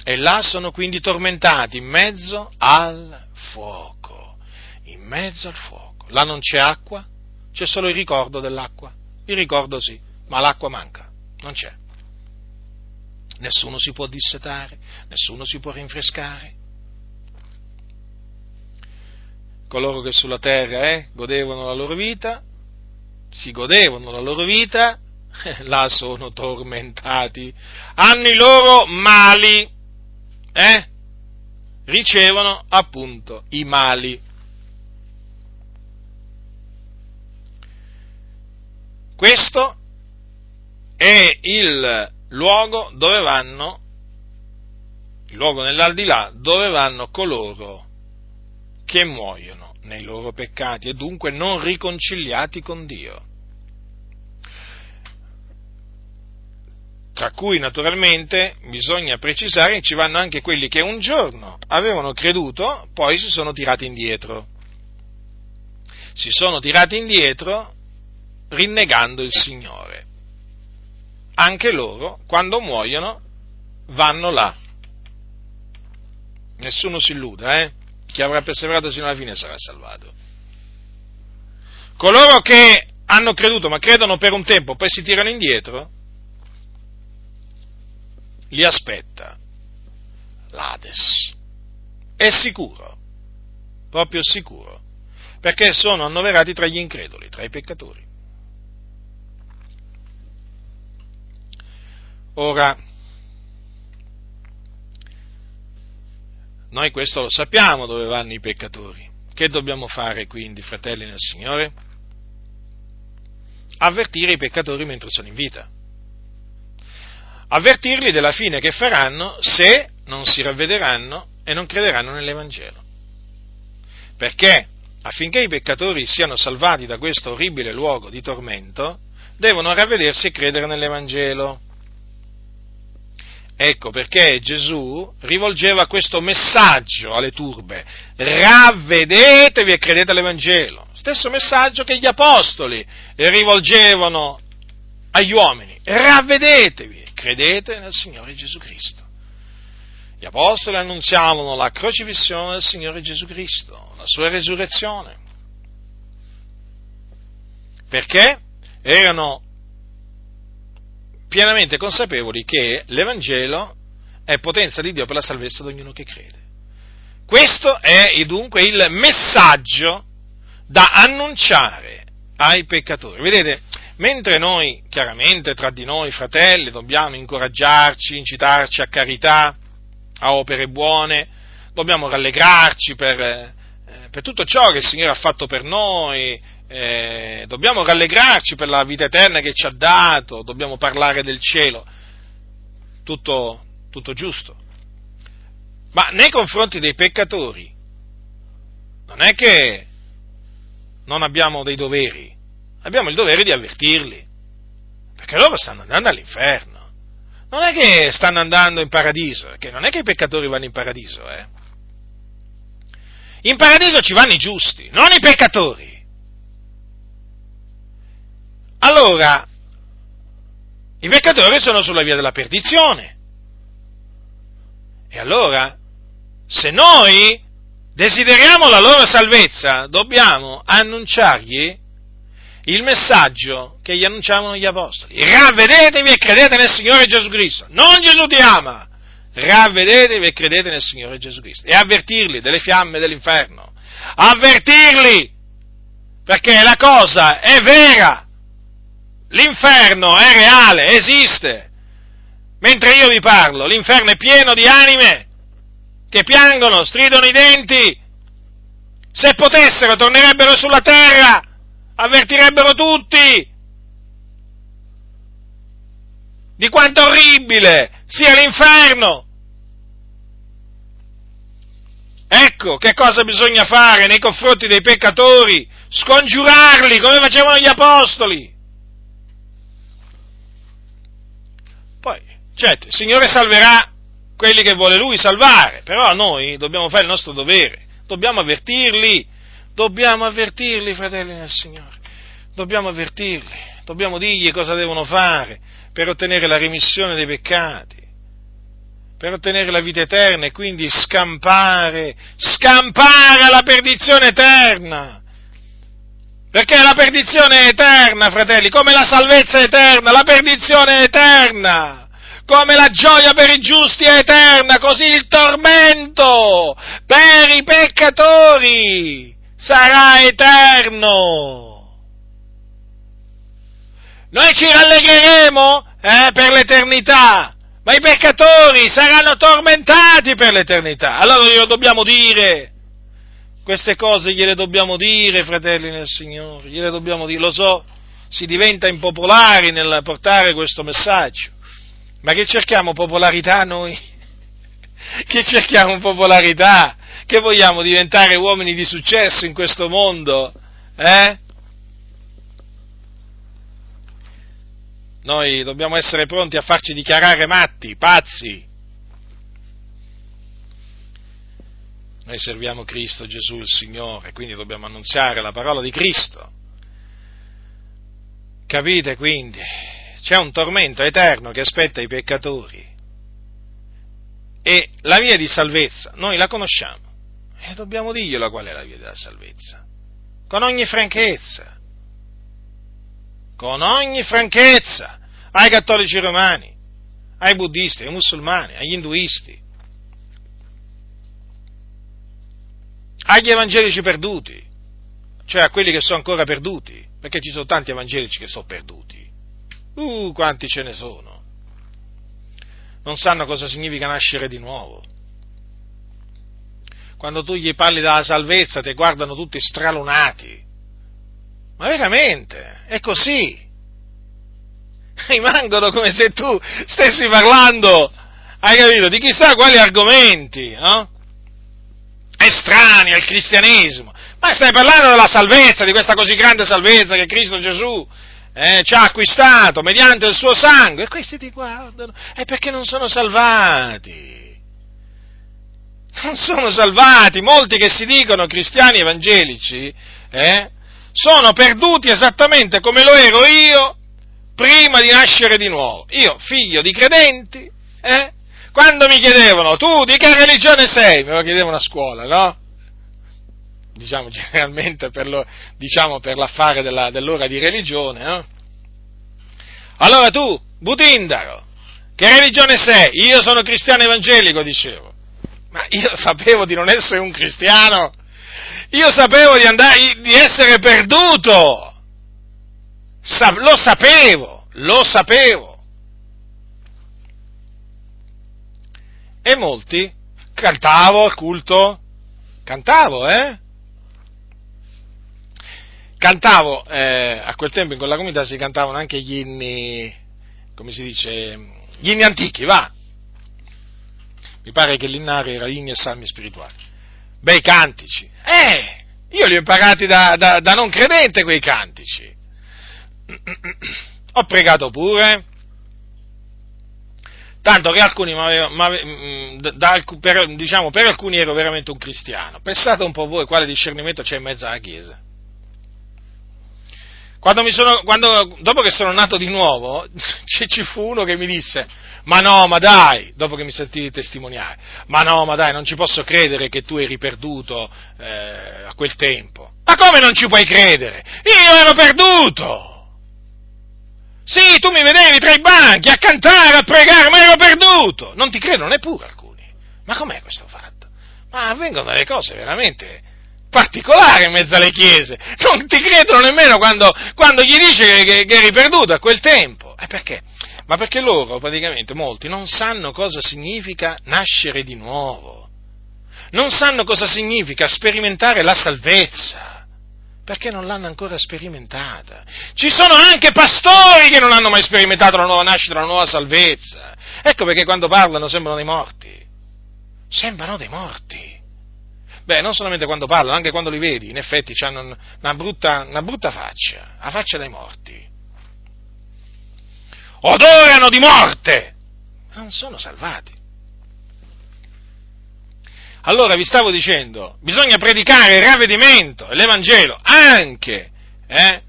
E là sono quindi tormentati in mezzo al fuoco. In mezzo al fuoco. Là non c'è acqua, c'è solo il ricordo dell'acqua. Il ricordo sì, ma l'acqua manca, non c'è. Nessuno si può dissetare, nessuno si può rinfrescare, coloro che sulla terra eh, godevano la loro vita, si godevano la loro vita, *laughs* là sono tormentati, hanno i loro mali, eh? ricevono appunto i mali. Questo è il luogo dove vanno, il luogo nell'aldilà, dove vanno coloro che muoiono nei loro peccati e dunque non riconciliati con Dio. Tra cui naturalmente bisogna precisare che ci vanno anche quelli che un giorno avevano creduto, poi si sono tirati indietro. Si sono tirati indietro rinnegando il Signore. Anche loro, quando muoiono, vanno là. Nessuno si illuda, eh? Chi avrà perseverato sino alla fine sarà salvato. Coloro che hanno creduto ma credono per un tempo, poi si tirano indietro, li aspetta l'Ades. È sicuro, proprio sicuro, perché sono annoverati tra gli increduli, tra i peccatori. Ora, Noi questo lo sappiamo dove vanno i peccatori. Che dobbiamo fare quindi, fratelli nel Signore? Avvertire i peccatori mentre sono in vita. Avvertirli della fine che faranno se non si ravvederanno e non crederanno nell'Evangelo. Perché affinché i peccatori siano salvati da questo orribile luogo di tormento, devono ravvedersi e credere nell'Evangelo. Ecco perché Gesù rivolgeva questo messaggio alle turbe, ravvedetevi e credete all'Evangelo. Stesso messaggio che gli apostoli rivolgevano agli uomini, ravvedetevi e credete nel Signore Gesù Cristo. Gli apostoli annunziavano la crocifissione del Signore Gesù Cristo, la sua resurrezione. Perché erano pienamente consapevoli che l'Evangelo è potenza di Dio per la salvezza di ognuno che crede. Questo è dunque il messaggio da annunciare ai peccatori. Vedete, mentre noi chiaramente tra di noi fratelli dobbiamo incoraggiarci, incitarci a carità, a opere buone, dobbiamo rallegrarci per, eh, per tutto ciò che il Signore ha fatto per noi, eh, dobbiamo rallegrarci per la vita eterna che ci ha dato, dobbiamo parlare del cielo, tutto, tutto giusto. Ma nei confronti dei peccatori non è che non abbiamo dei doveri, abbiamo il dovere di avvertirli, perché loro stanno andando all'inferno. Non è che stanno andando in paradiso, perché non è che i peccatori vanno in paradiso, eh. In paradiso ci vanno i giusti, non i peccatori. Allora i peccatori sono sulla via della perdizione. E allora, se noi desideriamo la loro salvezza, dobbiamo annunciargli il messaggio che gli annunciavano gli apostoli. Ravvedetevi e credete nel Signore Gesù Cristo. Non Gesù ti ama. Ravvedetevi e credete nel Signore Gesù Cristo. E avvertirli delle fiamme dell'inferno. Avvertirli. Perché la cosa è vera. L'inferno è reale, esiste. Mentre io vi parlo, l'inferno è pieno di anime che piangono, stridono i denti. Se potessero tornerebbero sulla terra, avvertirebbero tutti di quanto orribile sia l'inferno. Ecco che cosa bisogna fare nei confronti dei peccatori, scongiurarli come facevano gli apostoli. Certo, il Signore salverà quelli che vuole Lui salvare, però noi dobbiamo fare il nostro dovere, dobbiamo avvertirli, dobbiamo avvertirli, fratelli nel Signore, dobbiamo avvertirli, dobbiamo dirgli cosa devono fare per ottenere la remissione dei peccati, per ottenere la vita eterna e quindi scampare, scampare alla perdizione eterna. Perché la perdizione è eterna, fratelli, come la salvezza è eterna, la perdizione è eterna come la gioia per i giusti è eterna, così il tormento per i peccatori sarà eterno. Noi ci rallegreremo eh, per l'eternità, ma i peccatori saranno tormentati per l'eternità. Allora glielo dobbiamo dire. Queste cose gliele dobbiamo dire, fratelli nel Signore, gliele dobbiamo dire, lo so, si diventa impopolari nel portare questo messaggio. Ma che cerchiamo popolarità noi? *laughs* Che cerchiamo popolarità? Che vogliamo diventare uomini di successo in questo mondo? Eh? Noi dobbiamo essere pronti a farci dichiarare matti, pazzi. Noi serviamo Cristo Gesù il Signore, quindi dobbiamo annunziare la parola di Cristo. Capite quindi? C'è un tormento eterno che aspetta i peccatori. E la via di salvezza, noi la conosciamo. E dobbiamo dirgliela qual è la via della salvezza. Con ogni franchezza. Con ogni franchezza. Ai cattolici romani, ai buddisti, ai musulmani, agli induisti, agli evangelici perduti, cioè a quelli che sono ancora perduti, perché ci sono tanti evangelici che sono perduti. Uh, quanti ce ne sono. Non sanno cosa significa nascere di nuovo. quando tu gli parli della salvezza ti guardano tutti stralunati. Ma veramente, è così. *laughs* Rimangono come se tu stessi parlando, hai capito, di chissà quali argomenti, no? Estranei al cristianesimo. Ma stai parlando della salvezza, di questa così grande salvezza che Cristo Gesù eh, ci ha acquistato mediante il suo sangue. E questi ti guardano. È perché non sono salvati non sono salvati, molti che si dicono cristiani evangelici, eh, sono perduti esattamente come lo ero io prima di nascere di nuovo. Io, figlio di credenti, eh, quando mi chiedevano, tu di che religione sei? Me lo chiedevano a scuola, no? Diciamo *laughs* generalmente per, lo, diciamo, per l'affare della, dell'ora di religione, no? Allora tu, Butindaro, che religione sei? Io sono cristiano evangelico, dicevo. Ma io sapevo di non essere un cristiano, io sapevo di, andare, di essere perduto, Sa- lo sapevo, lo sapevo. E molti cantavo al culto, cantavo, eh? Cantavo, eh, a quel tempo in quella comunità si cantavano anche gli inni, come si dice, gli inni antichi, va, mi pare che l'innare era inni e salmi spirituali. Bei cantici. Eh, io li ho imparati da, da, da non credente quei cantici. *clears throat* Ho pregato pure, tanto che alcuni mm, per, diciamo, per alcuni ero veramente un cristiano. Pensate un po' voi quale discernimento c'è in mezzo alla Chiesa. Quando sono, quando, dopo che sono nato di nuovo, *laughs* ci fu uno che mi disse, ma no, ma dai, dopo che mi sentivi testimoniare, ma no, ma dai, non ci posso credere che tu eri perduto eh, a quel tempo. Ma come non ci puoi credere? Io ero perduto! Sì, tu mi vedevi tra i banchi a cantare, a pregare, ma ero perduto! Non ti credono neppure alcuni. Ma com'è questo fatto? Ma avvengono delle cose veramente particolari in mezzo alle chiese. Non ti credono nemmeno quando, quando gli dici che, che, che eri perduto a quel tempo. E perché? ma perché loro, praticamente, molti, non sanno cosa significa nascere di nuovo, non sanno cosa significa sperimentare la salvezza, perché non l'hanno ancora sperimentata. Ci sono anche pastori che non hanno mai sperimentato la nuova nascita, la nuova salvezza. Ecco perché quando parlano sembrano dei morti. Sembrano dei morti. Beh, non solamente quando parlano, anche quando li vedi, in effetti hanno una brutta, una brutta faccia, la faccia dei morti odorano di morte, ma non sono salvati. Allora vi stavo dicendo, bisogna predicare il ravvedimento, l'Evangelo, anche eh,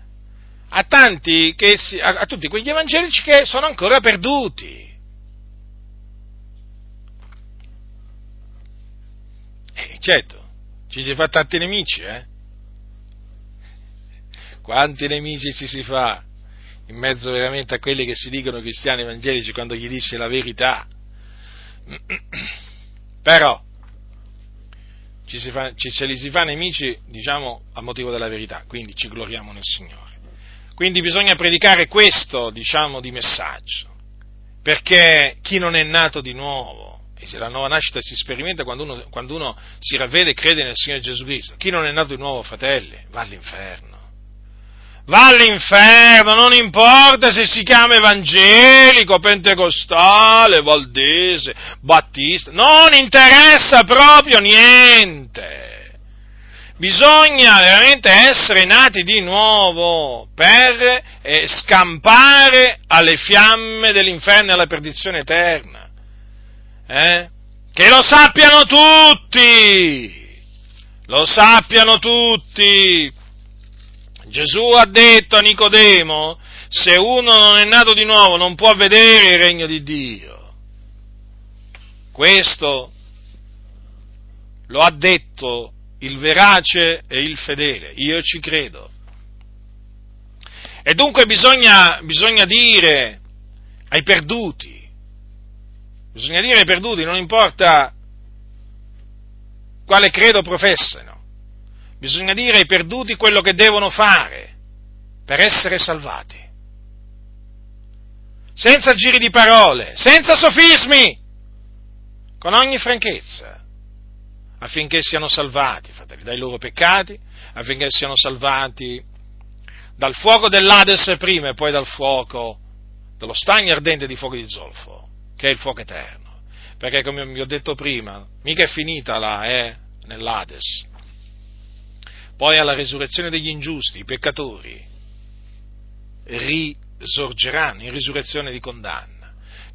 a, tanti che si, a, a tutti quegli evangelici che sono ancora perduti. Eh, certo, ci si fa tanti nemici, eh? Quanti nemici ci si fa? in mezzo veramente a quelli che si dicono cristiani evangelici quando gli dice la verità. *clears throat* Però ci, fa, ci ce li si fa nemici, diciamo, a motivo della verità, quindi ci gloriamo nel Signore. Quindi bisogna predicare questo, diciamo, di messaggio, perché chi non è nato di nuovo, se la nuova nascita si sperimenta quando uno, quando uno si ravvede e crede nel Signore Gesù Cristo, chi non è nato di nuovo, fratelli, va all'inferno va all'inferno, non importa se si chiama evangelico, pentecostale, valdese, battista, non interessa proprio niente. Bisogna veramente essere nati di nuovo per eh, scampare alle fiamme dell'inferno e alla perdizione eterna. Eh? Che lo sappiano tutti! Lo sappiano tutti! Gesù ha detto a Nicodemo, se uno non è nato di nuovo non può vedere il regno di Dio. Questo lo ha detto il verace e il fedele, io ci credo. E dunque bisogna, bisogna dire ai perduti, bisogna dire perduti, non importa quale credo professano, bisogna dire ai perduti quello che devono fare per essere salvati. Senza giri di parole, senza sofismi, con ogni franchezza. affinché siano salvati, fratelli, dai loro peccati, affinché siano salvati dal fuoco dell'Ades prima e poi dal fuoco, dello stagno ardente di fuoco di zolfo, che è il fuoco eterno. Perché come vi ho detto prima, mica è finita là, eh, nell'Ades. Poi alla resurrezione degli ingiusti, i peccatori, risorgeranno in risurrezione di condanna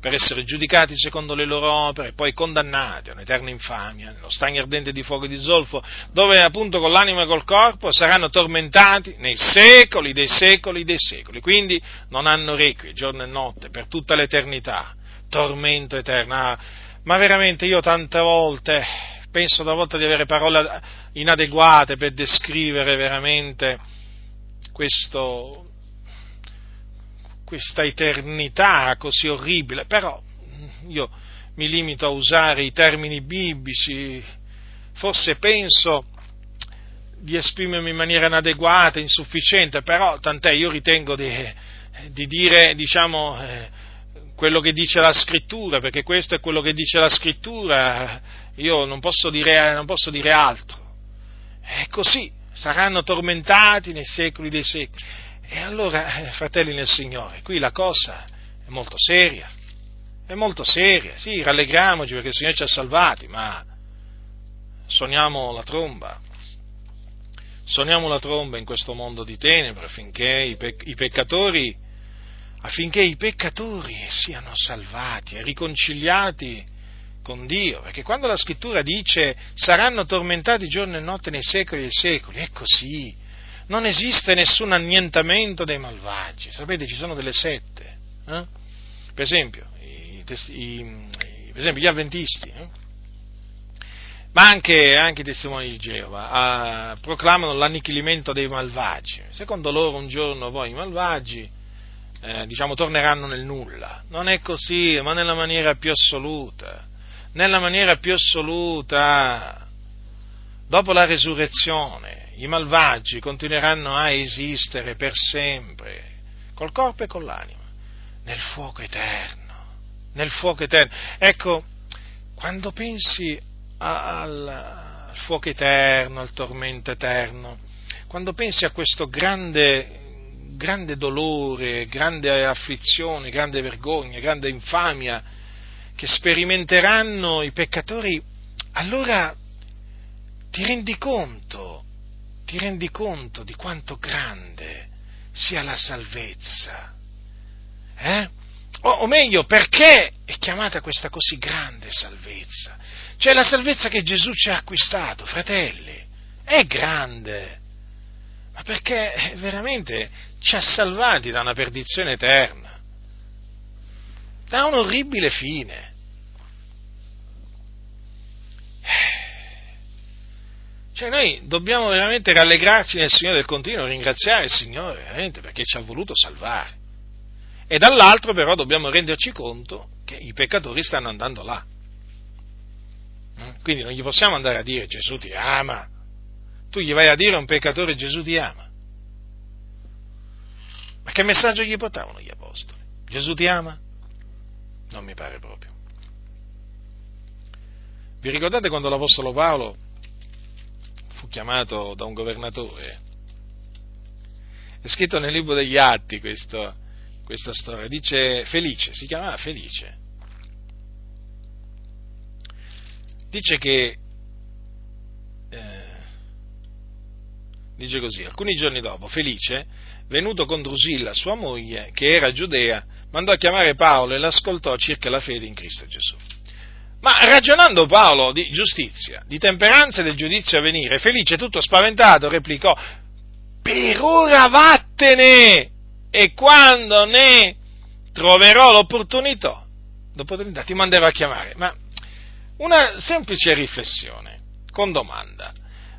per essere giudicati secondo le loro opere e poi condannati a un'eterna infamia, nello stagno ardente di fuoco di zolfo, dove appunto con l'anima e col corpo saranno tormentati nei secoli dei secoli dei secoli. Quindi non hanno requie giorno e notte per tutta l'eternità, tormento eterno. Ah, ma veramente io tante volte penso talvolta di avere parole inadeguate per descrivere veramente questo, questa eternità così orribile, però io mi limito a usare i termini biblici, forse penso di esprimermi in maniera inadeguata, insufficiente, però tant'è, io ritengo di, di dire, diciamo, eh, quello che dice la scrittura, perché questo è quello che dice la scrittura, io non posso dire, non posso dire altro. È così, saranno tormentati nei secoli dei secoli. E allora, eh, fratelli nel Signore, qui la cosa è molto seria, è molto seria, sì, rallegriamoci perché il Signore ci ha salvati, ma suoniamo la tromba, suoniamo la tromba in questo mondo di tenebre affinché i peccatori, affinché i peccatori siano salvati e riconciliati con Dio, perché quando la scrittura dice saranno tormentati giorno e notte nei secoli dei secoli, è così, non esiste nessun annientamento dei malvagi. Sapete, ci sono delle sette. Eh? Per, esempio, i, i, per, esempio, gli avventisti, eh? ma anche, anche, i testimoni di Geova, eh, proclamano l'annichilimento dei malvagi. Secondo loro un giorno poi i malvagi eh, diciamo, torneranno nel nulla. Non è così, ma nella maniera più assoluta. Nella maniera più assoluta. Dopo la resurrezione, i malvagi continueranno a esistere per sempre, col corpo e con l'anima, nel fuoco eterno, nel fuoco eterno. Ecco, quando pensi al, al fuoco eterno, al tormento eterno, quando pensi a questo grande, grande dolore, grande afflizione, grande vergogna, grande infamia che sperimenteranno i peccatori, allora ti rendi conto ti rendi conto di quanto grande sia la salvezza? Eh? O, o, meglio, perché è chiamata questa così grande salvezza? Cioè la salvezza che Gesù ci ha acquistato, fratelli, è grande, ma perché veramente ci ha salvati da una perdizione eterna, da un orribile fine. Cioè noi dobbiamo veramente rallegrarci nel Signore del continuo, ringraziare il Signore veramente perché ci ha voluto salvare. E dall'altro però dobbiamo renderci conto che i peccatori stanno andando là. Eh? Quindi non gli possiamo andare a dire Gesù ti ama. Tu gli vai a dire a un peccatore Gesù ti ama. Ma che messaggio gli portavano gli apostoli? Gesù ti ama? Non mi pare proprio. Vi ricordate quando l'Apostolo Paolo fu chiamato da un governatore. È scritto nel libro degli Atti questo, questa storia, dice Felice, si chiamava Felice. Dice che, eh, dice così, alcuni giorni dopo Felice, venuto con Drusilla, sua moglie, che era giudea, mandò a chiamare Paolo e l'ascoltò circa la fede in Cristo Gesù. Ma ragionando Paolo di giustizia, di temperanza e del giudizio a venire, Felice tutto spaventato replicò, per ora vattene e quando ne troverò l'opportunità, l'opportunità ti manderò a chiamare. Ma una semplice riflessione, con domanda,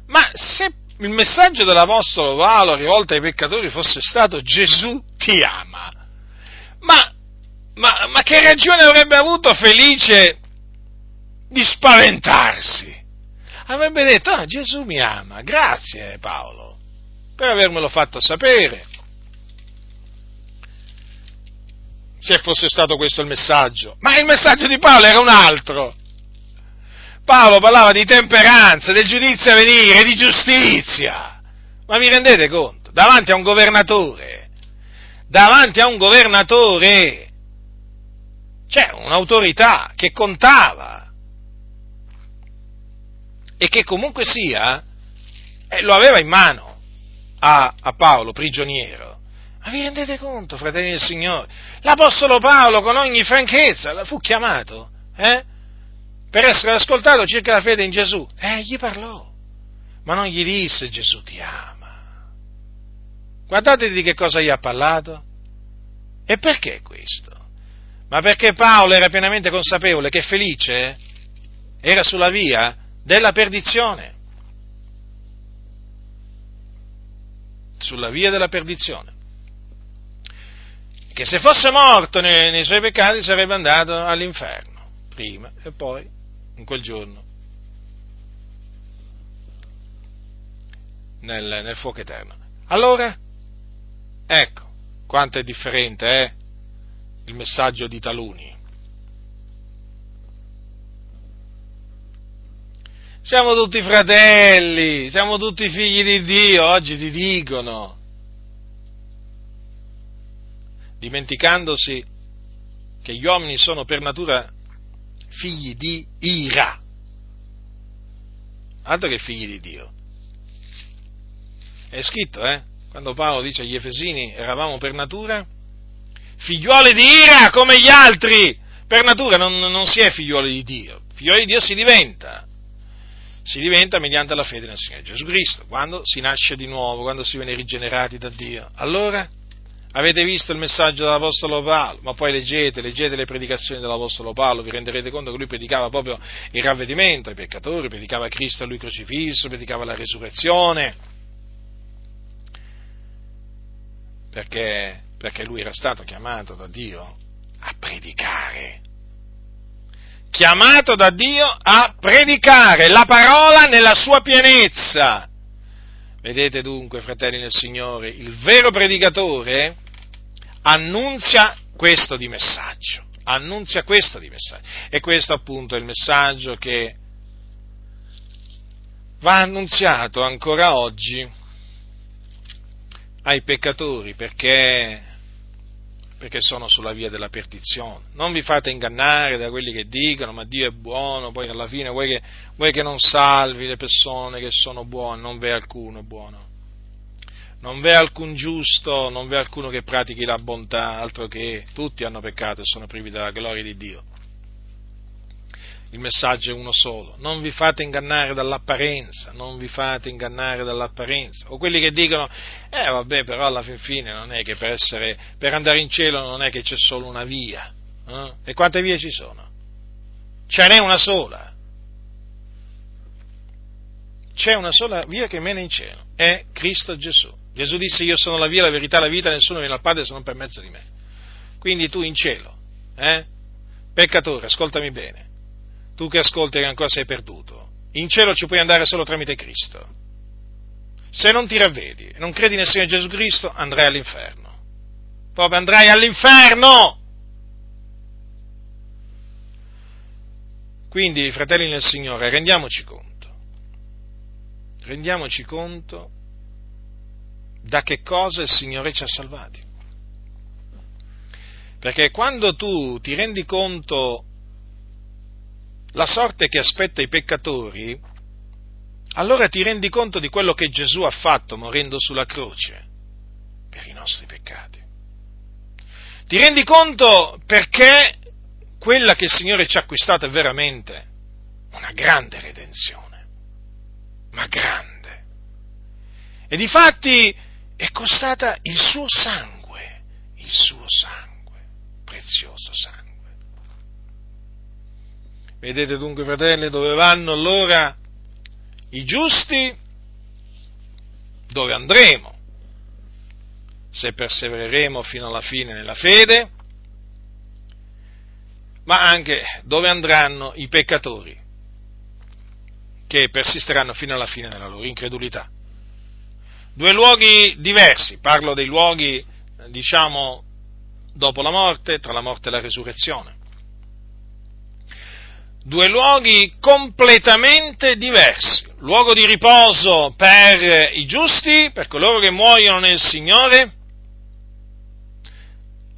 ma se il messaggio dell'Apostolo Paolo rivolto ai peccatori fosse stato Gesù ti ama, ma, ma, ma che ragione avrebbe avuto Felice di spaventarsi. Avrebbe detto, ah, Gesù mi ama, grazie Paolo per avermelo fatto sapere. Se fosse stato questo il messaggio. Ma il messaggio di Paolo era un altro. Paolo parlava di temperanza, del giudizio a venire, di giustizia. Ma vi rendete conto? Davanti a un governatore, davanti a un governatore, c'è un'autorità che contava e che comunque sia, eh, lo aveva in mano a, a Paolo, prigioniero. Ma vi rendete conto, fratelli del Signore? L'Apostolo Paolo con ogni franchezza fu chiamato eh, per essere ascoltato circa la fede in Gesù. Eh, gli parlò, ma non gli disse Gesù ti ama. Guardate di che cosa gli ha parlato. E perché questo? Ma perché Paolo era pienamente consapevole che felice era sulla via della perdizione. Sulla via della perdizione. Che se fosse morto nei, nei suoi peccati sarebbe andato all'inferno, prima e poi in quel giorno nel, nel fuoco eterno. Allora, ecco quanto è differente eh, il messaggio di taluni. Siamo tutti fratelli, siamo tutti figli di Dio, oggi ti dicono, dimenticandosi che gli uomini sono per natura figli di ira, altro che figli di Dio. È scritto, eh? Quando Paolo dice agli Efesini eravamo per natura figliuoli di ira come gli altri. Per natura non, non si è figliuoli di Dio, figliuoli di Dio si diventa. Si diventa mediante la fede nel Signore Gesù Cristo, quando si nasce di nuovo, quando si viene rigenerati da Dio. Allora avete visto il messaggio dell'Apostolo Paolo, ma poi leggete, leggete le predicazioni dell'Apostolo Paolo, vi renderete conto che lui predicava proprio il ravvedimento ai peccatori, predicava Cristo a lui crocifisso, predicava la resurrezione, perché, perché lui era stato chiamato da Dio a predicare. Chiamato da Dio a predicare la parola nella sua pienezza. Vedete dunque, fratelli nel Signore, il vero predicatore annunzia questo di messaggio, annunzia questo di messaggio. E questo appunto è il messaggio che va annunziato ancora oggi ai peccatori perché, perché sono sulla via della perdizione. Non vi fate ingannare da quelli che dicono ma Dio è buono, poi alla fine vuoi che, vuoi che non salvi le persone che sono buone, non v'è alcuno buono non v'è alcun giusto, non v'è alcuno che pratichi la bontà, altro che tutti hanno peccato e sono privi della gloria di Dio. Il messaggio è uno solo, non vi fate ingannare dall'apparenza, non vi fate ingannare dall'apparenza. O quelli che dicono, eh vabbè, però alla fin fine non è che per, essere, per andare in cielo non è che c'è solo una via. Eh? E quante vie ci sono? Ce n'è una sola. C'è una sola via che mena in cielo, è Cristo Gesù. Gesù disse io sono la via, la verità, la vita, nessuno viene al Padre se non per mezzo di me. Quindi tu in cielo, eh? peccatore, ascoltami bene, tu che ascolti che ancora sei perduto, in cielo ci puoi andare solo tramite Cristo. Se non ti ravvedi e non credi nel Signore Gesù Cristo, andrai all'inferno. Proprio andrai all'inferno! Quindi, fratelli nel Signore, rendiamoci conto. Rendiamoci conto da che cosa il Signore ci ha salvati. Perché quando tu ti rendi conto la sorte che aspetta i peccatori, allora ti rendi conto di quello che Gesù ha fatto morendo sulla croce per i nostri peccati. Ti rendi conto perché quella che il Signore ci ha acquistato è veramente una grande redenzione, ma grande. E di fatti è costata il suo sangue, il suo sangue, prezioso sangue. Vedete dunque, fratelli, dove vanno allora i giusti? Dove andremo? Se persevereremo fino alla fine nella fede, ma anche dove andranno i peccatori che persisteranno fino alla fine della loro incredulità. Due luoghi diversi, parlo dei luoghi, diciamo, dopo la morte, tra la morte e la resurrezione. due luoghi completamente diversi. Luogo di riposo per i giusti, per coloro che muoiono nel Signore,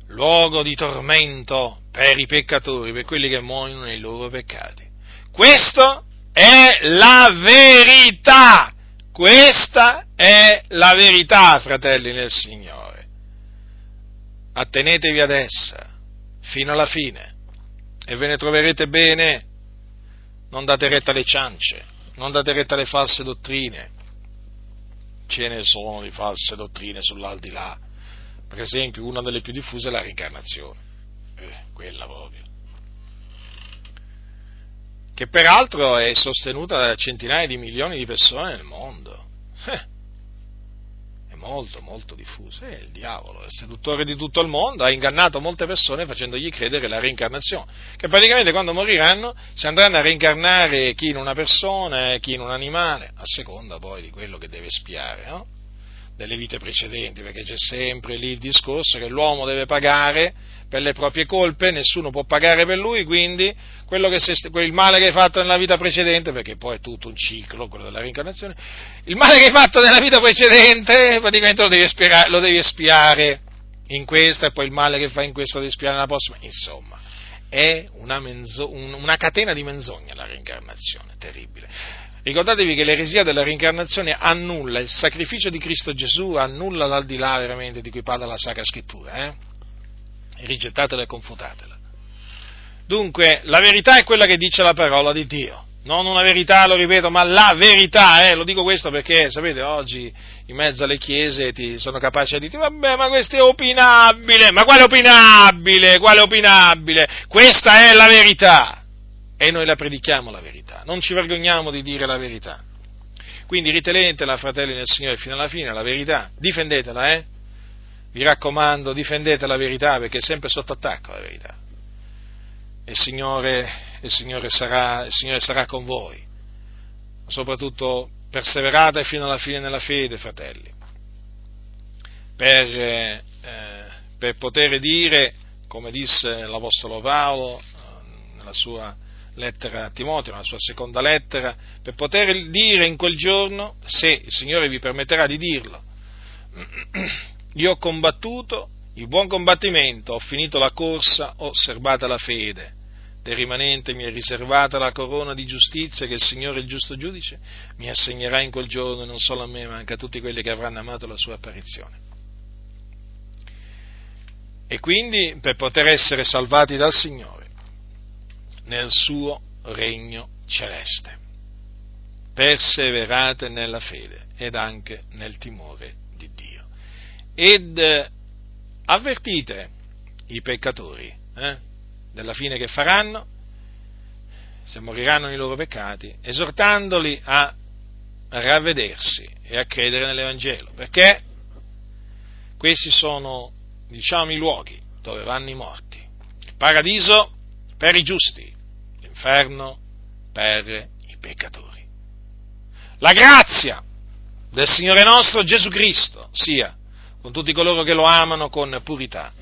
luogo di tormento per i peccatori, per quelli che muoiono nei loro peccati. Questo è la verità. Questa è la verità, fratelli nel Signore. Attenetevi ad essa fino alla fine e ve ne troverete bene. Non date retta alle ciance, non date retta alle false dottrine. Ce ne sono di false dottrine sull'aldilà. Per esempio, una delle più diffuse è la reincarnazione. Eh, quella proprio che peraltro è sostenuta da centinaia di milioni di persone nel mondo. Eh, molto, molto diffusa. È il diavolo, è il seduttore di tutto il mondo, ha ingannato molte persone facendogli credere la reincarnazione, che praticamente quando moriranno si andranno a reincarnare chi in una persona, chi in un animale, a seconda poi di quello che deve spiare, no? Delle vite precedenti, perché c'è sempre lì il discorso che l'uomo deve pagare per le proprie colpe, nessuno può pagare per lui, quindi il male che hai fatto nella vita precedente, perché poi è tutto un ciclo, quello della reincarnazione, il male che hai fatto nella vita precedente praticamente lo devi, espiare, lo devi espiare in questa e poi il male che fai in questa lo devi espiare nella prossima, insomma, è una, menzo, una catena di menzogne la reincarnazione, terribile. Ricordatevi che l'eresia della reincarnazione annulla il sacrificio di Cristo Gesù, annulla l'aldilà veramente di cui parla la Sacra Scrittura. Eh? Rigettatela e confutatela. Dunque, la verità è quella che dice la parola di Dio. Non una verità, lo ripeto, ma la verità, eh? lo dico questo perché, sapete, oggi in mezzo alle chiese ti sono capaci di dire, vabbè, ma questo è opinabile, ma quale opinabile, quale opinabile? Questa è la verità e noi la predichiamo la verità, non ci vergogniamo di dire la verità. Quindi ritenetela, fratelli nel Signore, fino alla fine, la verità, difendetela, eh? Vi raccomando, difendete la verità perché è sempre sotto attacco la verità. Il Signore, il Signore, sarà, il Signore sarà con voi. Soprattutto perseverate fino alla fine nella fede, fratelli, per, eh, per poter dire, come disse l'Apostolo Paolo eh, nella sua lettera a Timoteo, nella sua seconda lettera, per poter dire in quel giorno, se il Signore vi permetterà di dirlo, *clears throat* io ho combattuto il buon combattimento, ho finito la corsa, ho osservata la fede, del rimanente mi è riservata la corona di giustizia che il Signore, il giusto giudice, mi assegnerà in quel giorno, non solo a me, ma anche a tutti quelli che avranno amato la sua apparizione. E quindi per poter essere salvati dal Signore nel suo regno celeste. Perseverate nella fede ed anche nel timore di Dio. Ed eh, avvertite i peccatori eh, della fine che faranno, se moriranno nei loro peccati, esortandoli a ravvedersi e a credere nell'Evangelo, perché questi sono, diciamo, i luoghi dove vanno i morti. Il paradiso per i giusti, l'inferno per i peccatori. La grazia del Signore nostro Gesù Cristo sia con tutti coloro che lo amano con purità